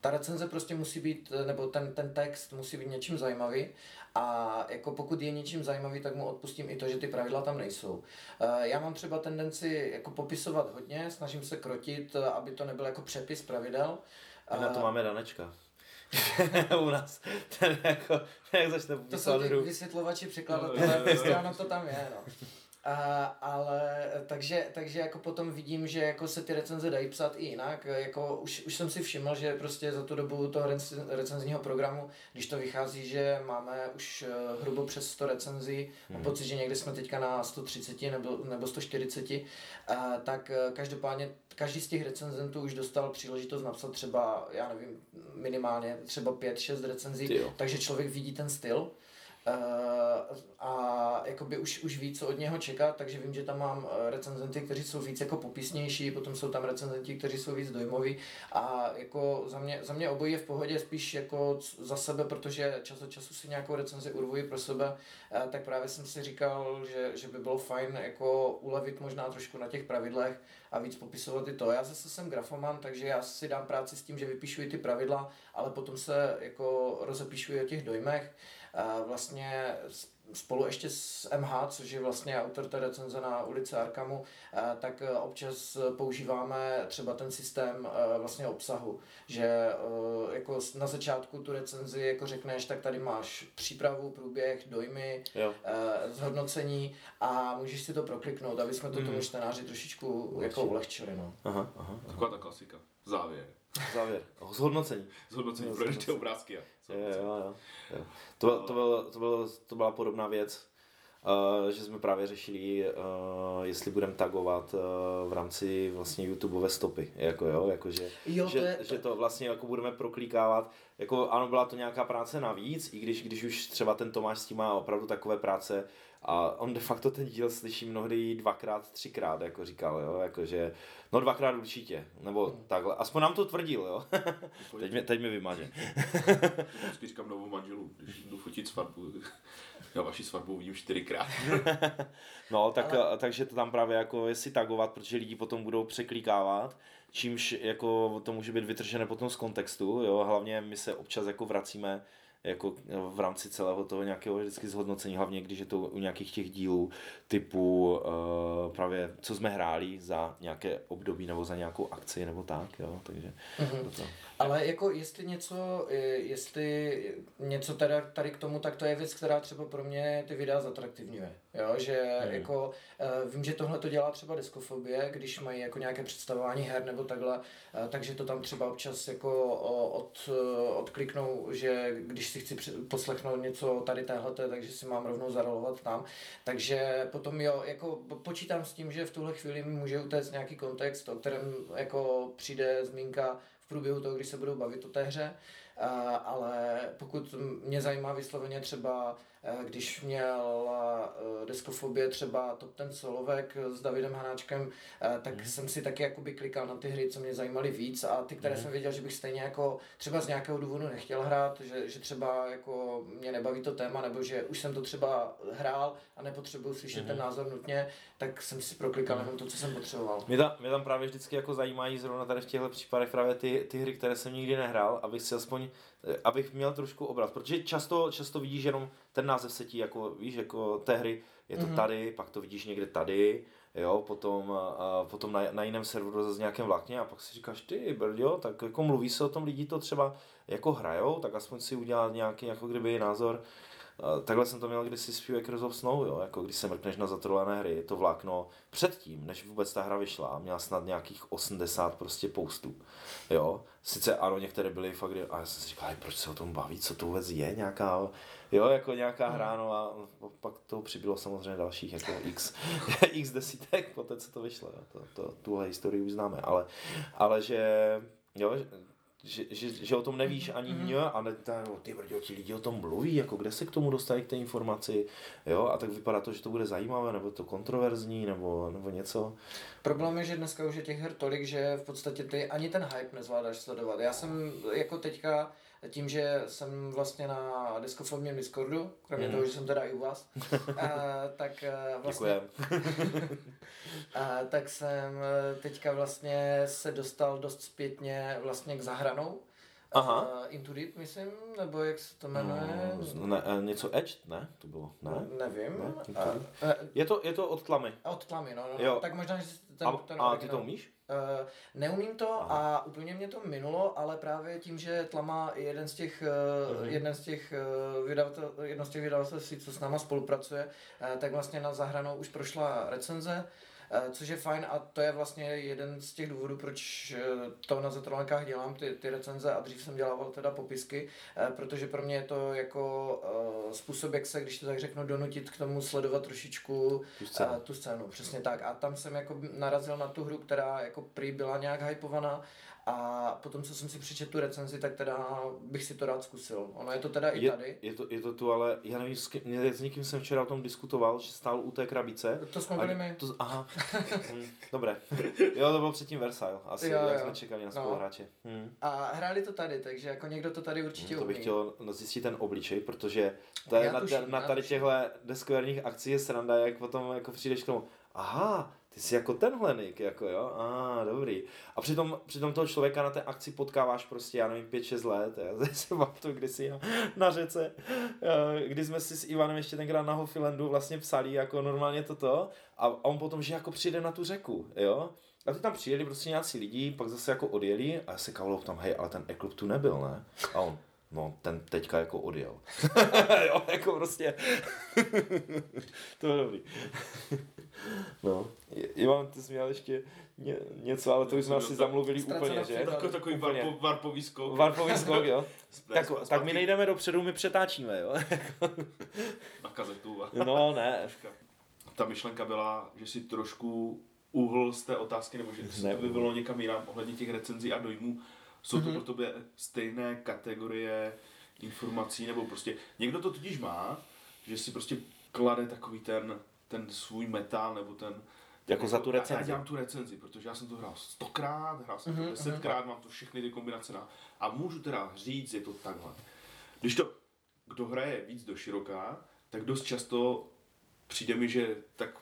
S3: ta recenze prostě musí být, nebo ten, ten text musí být něčím zajímavý a jako pokud je něčím zajímavý, tak mu odpustím i to, že ty pravidla tam nejsou. Eh, já mám třeba tendenci jako popisovat hodně, snažím se krotit, eh, aby to nebyl jako přepis pravidel.
S1: My na to eh, máme Danečka. u nás. Ten jako, jak začne
S3: To jsou ty vysvětlovači, překladatelé, prostě ono to tam je, no. A, ale takže, takže jako potom vidím, že jako se ty recenze dají psát i jinak. Jako už, už jsem si všiml, že prostě za tu dobu toho recenzního programu, když to vychází, že máme už eh, hrubo přes 100 recenzí, hmm. mám pocit, že někdy jsme teďka na 130 nebo, nebo 140, a, tak eh, každopádně každý z těch recenzentů už dostal příležitost napsat třeba, já nevím, minimálně třeba 5-6 recenzí, takže člověk vidí ten styl. Uh, a jakoby už, už ví, co od něho čekat, takže vím, že tam mám eh, recenzenty, kteří jsou víc jako popisnější, potom jsou tam recenzenti, kteří jsou víc dojmoví. A jako za mě, za mě obojí je v pohodě spíš jako za sebe, protože čas od času si nějakou recenzi urvuji pro sebe, uh, tak právě jsem si říkal, že, že by bylo fajn jako ulevit možná trošku na těch pravidlech a víc popisovat i to. Já zase jsem grafoman, takže já si dám práci s tím, že vypíšu ty pravidla, ale potom se jako rozepíšu o těch dojmech vlastně spolu ještě s MH, což je vlastně autor té recenze na ulici Arkamu, tak e, občas používáme třeba ten systém e, vlastně obsahu, že e, jako na začátku tu recenzi jako řekneš, tak tady máš přípravu, průběh, dojmy, jo. zhodnocení a můžeš si to prokliknout, aby jsme to tomu mhm. čtenáři trošičku jako ulehčili. No.
S2: Aha, aha, aha. Taková ta klasika. Závěr.
S1: Závěr. Zhodnocení.
S2: Zhodnocení pro ty obrázky. Jo,
S1: jo, jo. To, to, byl, to, byl, to byla podobná věc, Uh, že jsme právě řešili, uh, jestli budeme tagovat uh, v rámci vlastně YouTubeové stopy, jako jo, jako že, jo, to že, je, že to vlastně jako budeme proklíkávat, jako ano, byla to nějaká práce navíc, i když, když už třeba ten Tomáš s tím má opravdu takové práce, a on de facto ten díl slyší mnohdy dvakrát, třikrát, jako říkal, jo, jakože, no dvakrát určitě, nebo hmm. takhle, aspoň nám to tvrdil, jo. teď, mě, teď mi vymaže.
S2: Vždycky říkám novou manželu, když jdu fotit svatbu, já vaši svatbu vidím čtyřikrát.
S1: no, tak, Ale... takže to tam právě jako je si tagovat, protože lidi potom budou překlíkávat, čímž jako to může být vytržené potom z kontextu, jo, hlavně my se občas jako vracíme jako v rámci celého toho nějakého vždycky zhodnocení, hlavně když je to u nějakých těch dílů typu uh, právě co jsme hráli za nějaké období nebo za nějakou akci nebo tak, jo, takže mm-hmm.
S3: to. Ale jako jestli něco, jestli něco teda tady k tomu, tak to je věc, která třeba pro mě ty videa zatraktivňuje. Jo, že hmm. jako uh, vím, že tohle to dělá třeba diskofobie, když mají jako nějaké představování her nebo takhle, uh, takže to tam třeba občas jako od, odkliknou, že když si chci poslechnout něco tady téhleté, takže si mám rovnou zarolovat tam. Takže potom jo, jako počítám s tím, že v tuhle chvíli mi může utéct nějaký kontext, o kterém jako přijde zmínka průběhu toho, když se budou bavit o té hře, ale pokud mě zajímá vysloveně třeba když měl eh, deskofobie třeba Top Ten Solovek s Davidem Hanáčkem, eh, tak mm. jsem si taky jakoby klikal na ty hry, co mě zajímaly víc a ty, které mm. jsem věděl, že bych stejně jako třeba z nějakého důvodu nechtěl hrát, že, že třeba jako mě nebaví to téma, nebo že už jsem to třeba hrál a nepotřebuju slyšet mm. ten názor nutně, tak jsem si proklikal mm. jenom to, co jsem potřeboval.
S1: Mě, ta, mě tam právě vždycky jako zajímají zrovna tady v těchto případech právě ty, ty hry, které jsem nikdy nehrál, abych si aspoň abych měl trošku obraz, protože často, často vidíš jenom ten název setí, jako víš, jako té hry, je to mm-hmm. tady, pak to vidíš někde tady, jo, potom, a potom na, na jiném serveru zase nějakém vlákně a pak si říkáš, ty brďo, tak jako mluví se o tom, lidi to třeba jako hrajou, tak aspoň si udělat nějaký jako kdyby názor, takhle jsem to měl kdysi s Few Acres of Snow, jo, jako když se mrkneš na zatrolané hry, to vlákno předtím, než vůbec ta hra vyšla, měla snad nějakých 80 prostě postů, jo, sice ano, některé byly fakt, a já jsem si říkal, proč se o tom baví, co to vůbec je, nějaká, jo, jako nějaká hra, no a pak to přibylo samozřejmě dalších, jako x, x desítek, po té, co to vyšlo, jo, to, to, tuhle historii už známe, ale, ale že, jo, že, že, že o tom nevíš mhm, ani mm-hmm. a ne, ta, no, ty brďo, ti lidi o tom mluví, jako kde se k tomu dostají k té informaci, jo, a tak vypadá to, že to bude zajímavé, nebo to kontroverzní, nebo, nebo něco.
S3: Problém je, že dneska už je těch her tolik, že v podstatě ty ani ten hype nezvládáš sledovat. Já jsem jako teďka, tím, že jsem vlastně na diskoformním Discordu, kromě mm. toho, že jsem teda i u vás, a, tak vlastně... a, tak jsem teďka vlastně se dostal dost zpětně vlastně k zahranou. Aha. Uh, Into Deep, myslím, nebo jak se to jmenuje?
S1: No, ne, něco Edge, ne? To bylo, ne?
S3: Nevím. Ne,
S1: uh, je, to, je to od tlamy.
S3: Od tlamy, no, no, no. Tak možná, že
S1: ten, a, ten a ty to umíš?
S3: Uh, neumím to Aha. a úplně mě to minulo, ale právě tím, že Tlama je jeden z těch, uh, jeden z těch uh, vydavatel, jedno z těch vydavatelství, co s náma spolupracuje, tak vlastně na zahranou už prošla recenze, Eh, což je fajn a to je vlastně jeden z těch důvodů, proč eh, to na Zetrolenkách dělám, ty, ty recenze a dřív jsem dělával teda popisky, eh, protože pro mě je to jako způsob, jak se, když to tak řeknu, donutit k tomu sledovat trošičku tu scénu, tu scénu přesně tak. A tam jsem jako narazil na tu hru, která jako prý byla nějak hypovaná a potom, co jsem si přečetl tu recenzi, tak teda bych si to rád zkusil. Ono je to teda i
S1: je,
S3: tady.
S1: Je to, je to tu, ale já nevím, s, kým, s někým jsem včera o tom diskutoval, že stál u té krabice.
S3: To jsme byli my.
S1: To, aha, hm, dobré. Jo, to bylo předtím Versailles, asi, jo, jak jo. jsme čekali na spoluhráče.
S3: No. Hm. A hráli to tady, takže jako někdo to tady určitě hm,
S1: To bych umí. chtěl zjistit ten obličej, protože to je na, tuším, na, tady těchto deskverních akcí je sranda, jak potom jako přijdeš k tomu, aha, ty jsi jako tenhle Nick, jako jo, a ah, dobrý. A přitom, přitom toho člověka na té akci potkáváš prostě, já nevím, 5-6 let, já si to kdysi na, na řece, kdy jsme si s Ivanem ještě tenkrát na Hofilandu vlastně psali jako normálně toto a on potom, že jako přijde na tu řeku, jo, a ty tam přijeli prostě nějací lidi, pak zase jako odjeli a já se kavalo tam, hej, ale ten eklub tu nebyl, ne? A on, No, ten teďka jako odjel. jo, jako prostě. to je dobrý. No, Ivan, ty jsi měl ještě ně, něco, ale to už jsme asi zamluvili úplně, že?
S2: Tako, takový úplně. Varpo, varpový skok.
S1: Varpový skok, jo. tak, tak my nejdeme dopředu, my přetáčíme, jo.
S2: Na kazetu.
S1: no, ne.
S2: Ta myšlenka byla, že si trošku uhl z té otázky, nebo že se to by bylo někam jinam ohledně těch recenzí a dojmů, jsou to mm-hmm. pro tebe stejné kategorie informací, nebo prostě někdo to totiž má, že si prostě klade takový ten, ten svůj metal, nebo ten,
S1: jako za tu recenzi.
S2: Já, já dělám tu recenzi, protože já jsem to hrál stokrát, hrál jsem to mhm, desetkrát, mm-hmm. mám to všechny ty kombinace na... A můžu teda říct, je to takhle. Když to, kdo hraje víc do široká, tak dost často přijde mi, že tak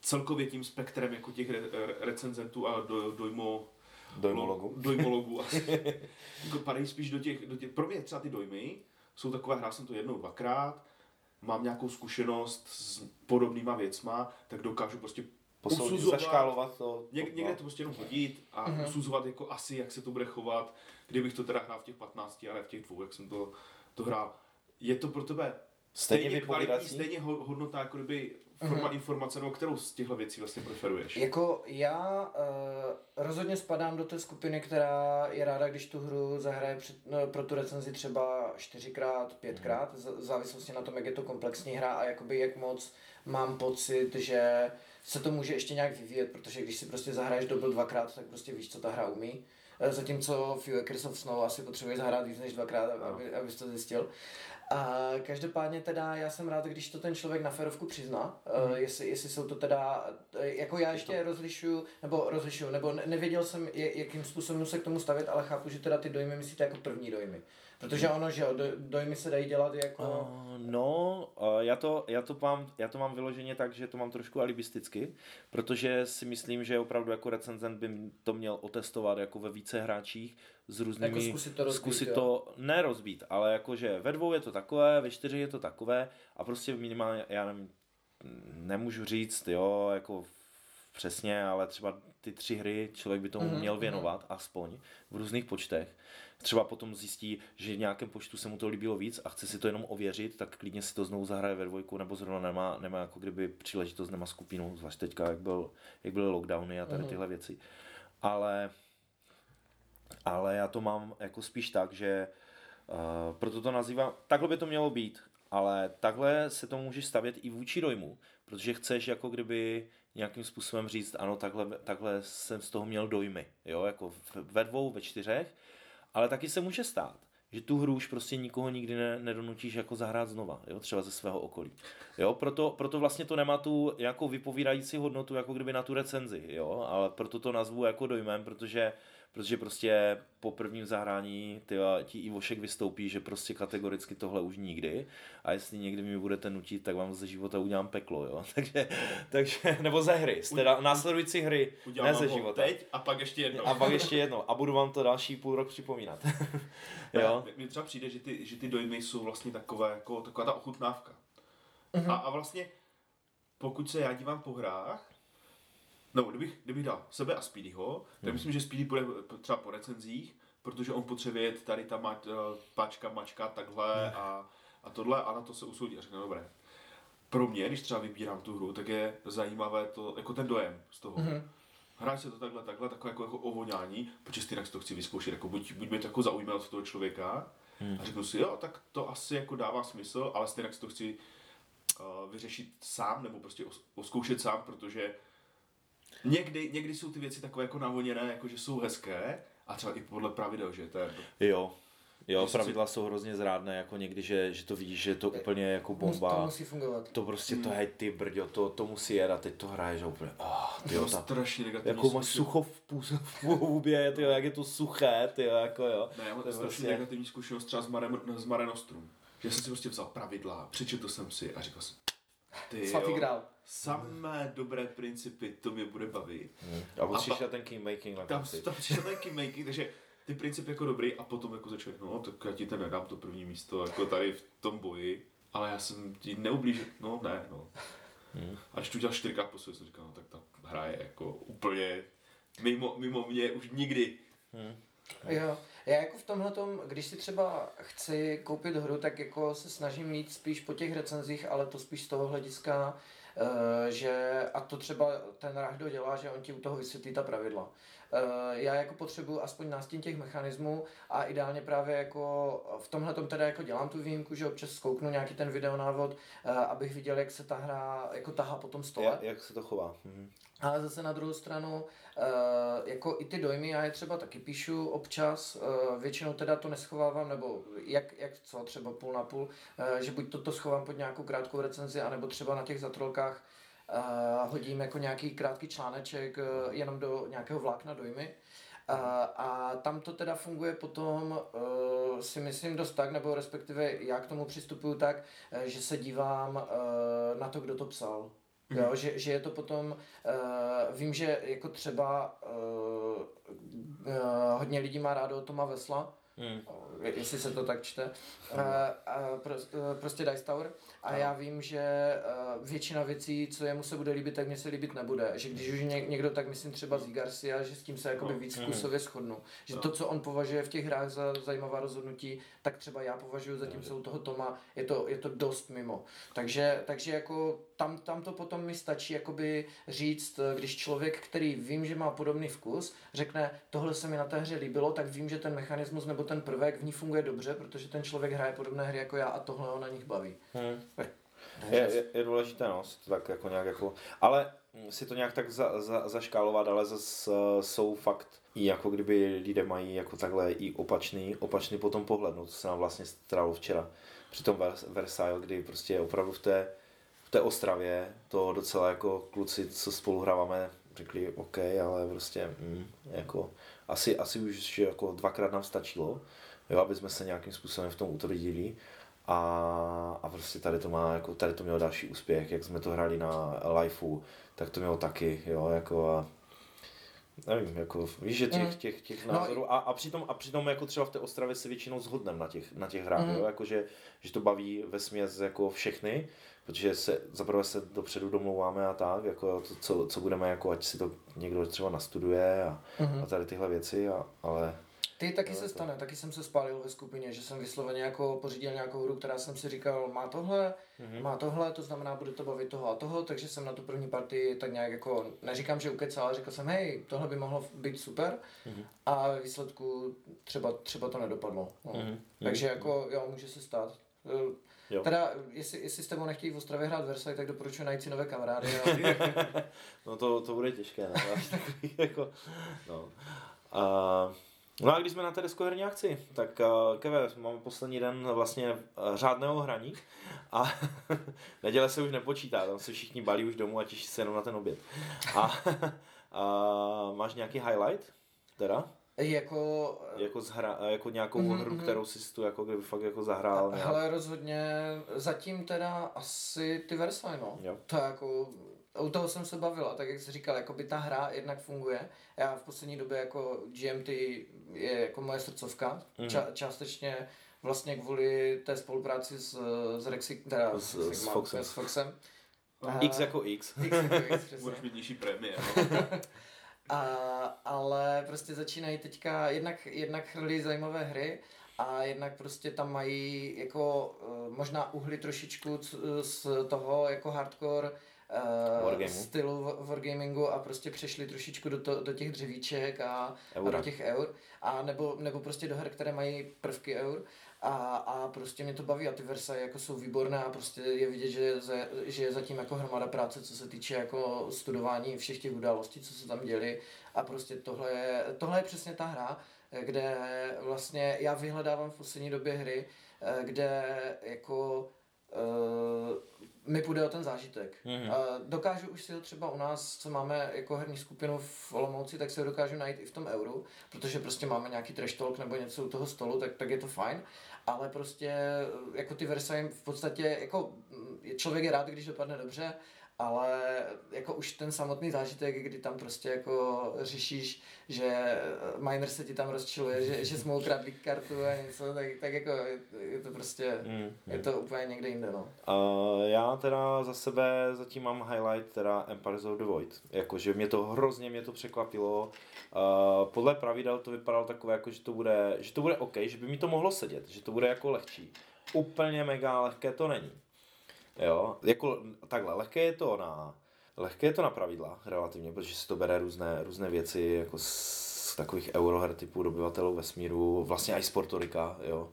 S2: celkově tím spektrem jako těch re, recenzentů a do, dojmo,
S1: Dojmologu.
S2: Dojmologu asi. jako padají spíš do těch, do těch, pro mě třeba ty dojmy jsou takové, hrál jsem to jednou, dvakrát, mám nějakou zkušenost s podobnýma věcma, tak dokážu prostě
S1: Posoudit, zaškálovat to.
S2: Něk, někde to prostě jenom hodit a mm-hmm. usuzovat jako asi, jak se to bude chovat, kdybych to teda hrál v těch 15, ale v těch dvou, jak jsem to, to hrál. Je to pro tebe stejně, stejně kvalitní, stejně hodnota, jako kdyby forma mm-hmm. informace, nebo kterou z těchto věcí vlastně preferuješ?
S3: Jako já uh, rozhodně spadám do té skupiny, která je ráda, když tu hru zahraje před, no, pro tu recenzi třeba čtyřikrát, pětkrát, mm-hmm. v závislosti na tom, jak je to komplexní hra a jakoby jak moc mám pocit, že se to může ještě nějak vyvíjet, protože když si prostě zahraješ double dvakrát, tak prostě víš, co ta hra umí. Eh, zatímco Few Acres of Snow asi potřebuješ zahrát víc než dvakrát, aby, no. abys to zjistil. A každopádně teda já jsem rád, když to ten člověk na ferovku přizná, mm. jestli, jestli jsou to teda, uh, jako já ještě to... rozlišuju, nebo rozlišuju, nebo nevěděl jsem, jakým způsobem se k tomu stavit, ale chápu, že teda ty dojmy myslíte jako první dojmy. Protože ono, že jo, dojmy se dají dělat jako... Uh,
S1: no, uh, já, to, já, to mám, já to mám vyloženě tak, že to mám trošku alibisticky, protože si myslím, že opravdu jako recenzent by to měl otestovat jako ve více hráčích s různými...
S3: Jako zkusit to rozbít,
S1: zkusit to ne rozbít, ale jakože ve dvou je to takové, ve čtyři je to takové a prostě minimálně, já nevím, nemůžu říct, jo, jako přesně, ale třeba ty tři hry člověk by tomu mm-hmm. měl věnovat aspoň v různých počtech třeba potom zjistí, že v nějakém počtu se mu to líbilo víc a chce si to jenom ověřit, tak klidně si to znovu zahraje ve dvojku, nebo zrovna nemá, nemá jako kdyby příležitost, nemá skupinu, zvlášť teďka, jak, byl, jak byly lockdowny a tady mhm. tyhle věci. Ale, ale já to mám jako spíš tak, že uh, proto to nazývám, takhle by to mělo být, ale takhle se to může stavět i vůči dojmu, protože chceš jako kdyby nějakým způsobem říct, ano, takhle, takhle jsem z toho měl dojmy, jo, jako ve dvou, ve čtyřech, Ale taky se může stát, že tu hru už prostě nikoho nikdy ne, nedonutíš jako zahrát znova, jo, třeba ze svého okolí. Jo, proto, proto vlastně to nemá tu jako vypovídající hodnotu, jako kdyby na tu recenzi, jo, ale proto to nazvu jako dojmem, protože protože prostě po prvním zahrání ty, ti Ivošek vystoupí, že prostě kategoricky tohle už nikdy a jestli někdy mi budete nutit, tak vám ze života udělám peklo, jo. Takže, takže nebo ze hry, z teda následující hry,
S2: Udělám
S1: ne ze života.
S2: teď a pak ještě jednou.
S1: A pak ještě jedno. A budu vám to další půl rok připomínat. jo.
S2: Mně třeba přijde, že ty, že ty dojmy jsou vlastně takové, jako, taková ta ochutnávka. A, a vlastně, pokud se já dívám po hrách, no, kdybych, kdybych dal sebe a Speedyho, tak myslím, že Speedy půjde třeba po recenzích, protože on potřebuje jet tady ta ma, pačka, mačka, takhle a, a tohle a na to se usoudí a řekne, dobré. Pro mě, když třeba vybírám tu hru, tak je zajímavé to, jako ten dojem z toho. Mm-hmm. Hraje se to takhle, takhle, takové jako, jako ovoňání, protože stejně si to chci vyzkoušet, jako buď, buď mě to jako zaujme od toho člověka hmm. a řeknu si, jo, tak to asi jako dává smysl, ale stejně si to chci uh, vyřešit sám, nebo prostě os, oskoušet sám, protože někdy, někdy jsou ty věci takové jako navoněné, jako že jsou hezké, a třeba i podle pravidel, že to je...
S1: Jo, Jo,
S2: si-
S1: pravidla jsou hrozně zrádné, jako někdy, že, že to vidíš, že je to úplně jako bomba.
S3: To musí fungovat.
S1: To prostě, to hej, ty brďo, to, to musí jet a teď to hraješ a úplně, oh, ty
S2: Jo,
S1: jo,
S2: strašně negativní.
S1: jako máš sucho v, půs, v půhubě, ty jo, jak je to suché, ty jo, jako jo.
S2: Ne, já mám
S1: To je
S2: strašně
S1: prostě-
S2: negativní zkušenost třeba s Mare, s Mare Nostrum. Že jsem si prostě vzal pravidla, přečetl jsem si a říkal jsem, ty
S3: Svatý
S2: jo,
S3: grál.
S2: Samé dobré principy, to mě bude bavit.
S1: A pak přišel ten kingmaking na
S2: Tam, tam přišel ten keymaking, takže ty principy jako dobrý a potom jako začal, no tak já ti ten nedám to první místo, jako tady v tom boji, ale já jsem ti neublížil, no ne, no.
S1: Hmm.
S2: A když tu udělal čtyřikrát po sobě, jsem říkal, no tak ta hra je jako úplně mimo, mimo mě už nikdy.
S3: Jo, já jako v tomhle když si třeba chci koupit hru, tak jako se snažím mít spíš po těch recenzích, ale to spíš z toho hlediska, že a to třeba ten Rahdo dělá, že on ti u toho vysvětlí ta pravidla. Eh, Já jako potřebuji aspoň nástin těch mechanismů a ideálně právě jako v tomhle teda jako dělám tu výjimku, že občas zkouknu nějaký ten videonávod, eh, abych viděl, jak se ta hra jako tahá po tom stole.
S1: Jak, jak se to chová. Mhm.
S3: Ale zase na druhou stranu, eh, jako i ty dojmy, já je třeba taky píšu občas, eh, většinou teda to neschovávám, nebo jak, jak co, třeba půl na půl, eh, že buď toto schovám pod nějakou krátkou recenzi, anebo třeba na těch zatrolkách hodím jako nějaký krátký článeček jenom do nějakého vlákna dojmy. A, a tam to teda funguje potom, uh, si myslím dost tak, nebo respektive já k tomu přistupuju tak, že se dívám uh, na to, kdo to psal. Jo, že, že je to potom, uh, vím, že jako třeba uh, uh, hodně lidí má rádo Toma Vesla,
S1: Hmm.
S3: je- jestli se to tak čte, uh, uh, pro, uh, prostě Dice Tower. A já vím, že uh, většina věcí, co jemu se bude líbit, tak mě se líbit nebude. Že když už ně, někdo, tak myslím třeba z Garcia, že s tím se jakoby víc vkusově shodnu. Že to, co on považuje v těch hrách za zajímavá rozhodnutí, tak třeba já považuji zatímco u toho Toma. Je to, je to dost mimo. Takže, takže jako tam, tam to potom mi stačí jakoby říct, eh, když člověk, který vím, že má podobný vkus, řekne, tohle se mi na té hře líbilo, tak vím, že ten mechanismus nebo ten prvek v ní funguje dobře, protože ten člověk hraje podobné hry jako já a tohle ho na nich baví.
S1: Hmm. Je, je, je důležité, no, to tak jako nějak jako, ale si to nějak tak za, za, zaškálovat, ale zase uh, jsou fakt i jako kdyby lidé mají jako takhle i opačný, opačný potom pohled, no to se nám vlastně stalo včera při tom Vers- Versailles, kdy prostě opravdu v té, té Ostravě to docela jako kluci, co spolu hráváme, řekli OK, ale prostě mm, jako asi, asi už že jako dvakrát nám stačilo, jo, aby jsme se nějakým způsobem v tom utvrdili. A, a prostě tady to má, jako tady to mělo další úspěch, jak jsme to hráli na liveu, tak to mělo taky, jo, jako a nevím, jako víš, že těch,
S3: Mm.
S1: těch, těch
S3: No,
S1: názorů a, a, přitom, a přitom jako třeba v té Ostravě se většinou shodneme na těch, na těch hrách,
S3: Mm.
S1: jo, jako že, že to baví ve směs jako všechny, protože se zaprvé se dopředu domlouváme a tak, jako to, co, co budeme, jako ať si to někdo třeba nastuduje a,
S3: Mhm.
S1: a tady tyhle věci, a, ale
S3: Ty taky se stane, taky jsem se spálil ve skupině, že jsem vysloveně jako pořídil nějakou hru, která jsem si říkal, má tohle,
S1: Mhm.
S3: má tohle, to znamená, bude to bavit toho a toho, takže jsem na tu první partii tak nějak jako, neříkám, že ukecal, ale řekl jsem, hej, tohle by mohlo být super
S1: Mhm.
S3: a ve výsledku třeba, třeba to nedopadlo. No.
S1: Mhm.
S3: Takže jako, jo, může se stát. Eh,
S1: Jo.
S3: Teda, jestli, jestli s tebou nechtějí v Ostravě hrát Versailles, tak doporučuji najít si nové kamarády. A...
S1: No to, to bude těžké, ne? Takový jako, no. A, No a když jsme na té deskoherní akci, tak uh, Keve, máme poslední den vlastně uh, řádného hraní a neděle se už nepočítá, tam se všichni balí už domů a těší se jenom na ten oběd. A uh, máš nějaký highlight teda?
S3: Jako,
S1: Jako, zhra, jako nějakou mm-hmm. hru, kterou jsi tu jako kdyby fakt jako zahrál. nějak.
S3: hele, rozhodně zatím teda asi ty Versailles, no.
S1: Jo.
S3: To jako, u toho jsem se bavila, tak jak jsi říkal, jako by ta hra jednak funguje. Já v poslední době jako GMT je jako moje srdcovka,
S1: Mhm.
S3: ča, částečně vlastně kvůli té spolupráci s, s Rexy, teda
S1: S- s
S3: Sigma,
S1: Foxem.
S3: S Foxem.
S1: X jako X.
S3: X jako X.
S2: Můžeš mít nižší prémie.
S3: A, ale prostě začínají teďka, jednak, jednak chrlí zajímavé hry a jednak prostě tam mají jako uh, možná uhly trošičku c- z toho jako hardcore uh,
S1: Wargameu.
S3: stylu wargamingu a prostě přešli trošičku do, to, do těch dřevíček a, a do těch eur. A nebo, nebo prostě do her, které mají prvky eur a, a prostě mě to baví a ty Versailles jako jsou výborné a prostě je vidět, že, je za, že je zatím jako hromada práce, co se týče jako studování všech těch událostí, co se tam děli a prostě tohle je, tohle je přesně ta hra, kde vlastně já vyhledávám v poslední době hry, eh, kde jako uh, mi půjde o ten zážitek.
S1: Mhm.
S3: Mm-hmm. Uh, dokážu už si ho třeba u nás, co máme jako herní skupinu v Olomouci, tak si ho dokážu najít i v tom euru, protože prostě máme nějaký trash talk nebo něco u toho stolu, tak, tak je to fajn. Ale prostě eh, jako ty Versailles v podstatě, jako mm, člověk je rád, když dopadne dobře, ale jako už ten samotný zážitek, kdy tam prostě jako řešíš, že miner se ti tam rozčiluje, že, že jsi mu ukradli kartu a něco, tak, tak jako je, je to prostě,
S1: Mm,
S3: je to úplně někde jinde, no.
S1: Uh, já teda za sebe zatím mám highlight teda Empires of the Void. Jakože mě to hrozně mě to překvapilo. Uh, podle pravidel to vypadalo takové, jako, že to bude, že to bude OK, že by mi to mohlo sedět, že to bude jako lehčí. Úplně mega lehké to není. Jo, jako takhle, lehké je to na, lehké je to na pravidla relativně, protože se to bere různé, různé věci, jako z takových euroher typu dobyvatelů vesmíru, vlastně i sportorika, jo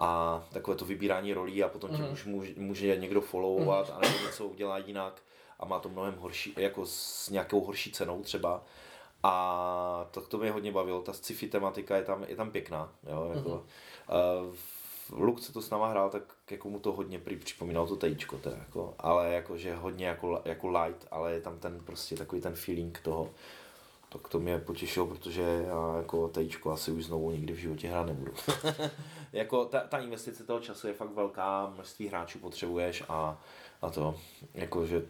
S1: a takové to vybírání rolí a potom tě
S3: Mhm.
S1: už může, může někdo followovat a nebo něco udělá jinak a má to mnohem horší, jako s nějakou horší cenou třeba. A tak to mě hodně bavilo, ta sci-fi tematika je tam, je tam pěkná, jo, jako, uh, Luk, co to s náma hrál, tak jako mu to hodně připomínalo to tejíčko, teda, jako, ale jakože hodně jako, jako light, ale je tam ten prostě takový ten feeling toho, tak to mě potěšilo, protože já jako tejíčko asi už znovu nikdy v životě hrát nebudu. jako ta, ta investice toho času je fakt velká, množství hráčů potřebuješ a, a to, jakože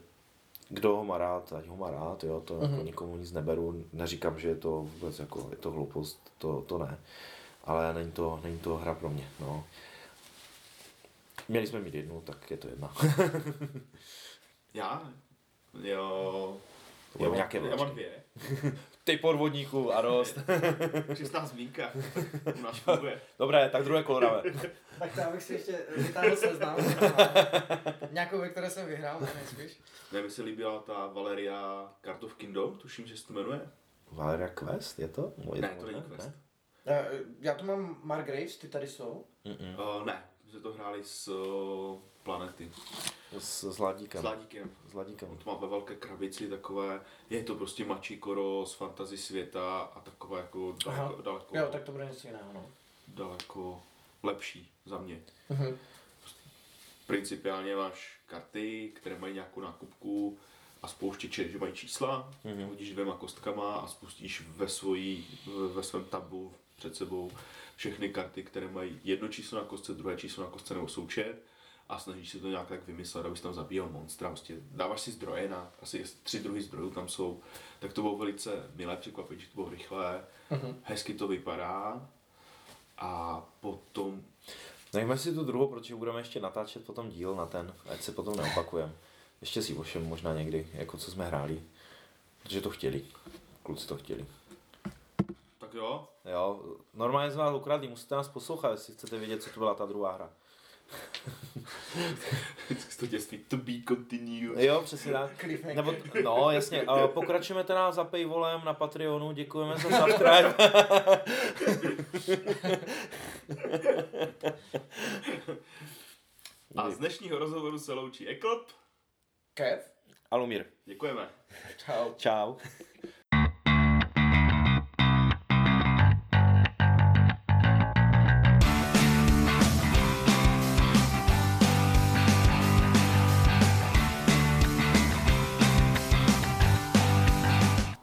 S1: kdo ho má rád, ať ho má rád, jo, to mm-hmm. jako nikomu nic neberu, neříkám, že je to vůbec jako, je to hloupost, to, to ne, ale není to, není to hra pro mě, no. Měli jsme mít jednu, tak je to jedna.
S2: Já? Jo.
S1: To budou nějaké
S2: já mám dvě.
S1: Ty podvodníků a dost.
S2: Čistá zmínka. U nás funguje.
S1: Dobré, tak druhé koloravé.
S3: Tak to abych si ještě vytáhl seznam. Nějakou, ve které jsem vyhrál, ne, nejspíš.
S2: Mně by se líbila ta Valeria Card of Kingdom, tuším, že se to jmenuje.
S1: Valeria Quest, je to? Je
S2: Ne, to není Quest.
S3: Eh, Já tu mám Margraves, ty tady jsou.
S2: Uh, ne, jsme to hráli s uh, Planety.
S1: S, s Ladíkem.
S2: S Ládíkem.
S1: S Ladíkem.
S2: On to má ve velké krabici takové, je to prostě mačí koro z fantasy světa a takové jako
S3: Aha.
S2: daleko, daleko,
S3: Jo, tak to bude něco jiného, no.
S2: daleko lepší za mě.
S3: Mhm.
S2: Principiálně máš karty, které mají nějakou nákupku a spouštěče, že mají čísla, mm-hmm. hodíš dvěma kostkama a spustíš ve, svojí, ve svém tabu před sebou všechny karty, které mají jedno číslo na kostce, druhé číslo na kostce nebo součet a snažíš se to nějak tak vymyslet, abys tam zabíjel monstra. Prostě dáváš si zdroje na, asi tři druhy zdrojů tam jsou, tak to bylo velice milé překvapení, že to bylo rychlé, mm-hmm. hezky to vypadá a potom
S1: Nechme si tu druhou, protože budeme ještě natáčet potom díl na ten, ať se potom neopakujeme. Ještě si ovšem možná někdy, jako co jsme hráli. Protože to chtěli. Kluci to chtěli.
S2: tak jo,
S1: Jo, normálně jsme vás ukradli, musíte nás poslouchat, jestli chcete vědět, co to byla ta druhá hra.
S2: vždycky to dětství to be continued.
S1: Jo, přesně tak. Nebo, no, jasně. Uh, pokračujeme teda za paywallem na Patreonu, děkujeme za subscribe.
S2: A z dnešního rozhovoru se loučí Eklop.
S3: Kev?
S1: Alumír.
S2: Děkujeme.
S3: Čau.
S1: Čau.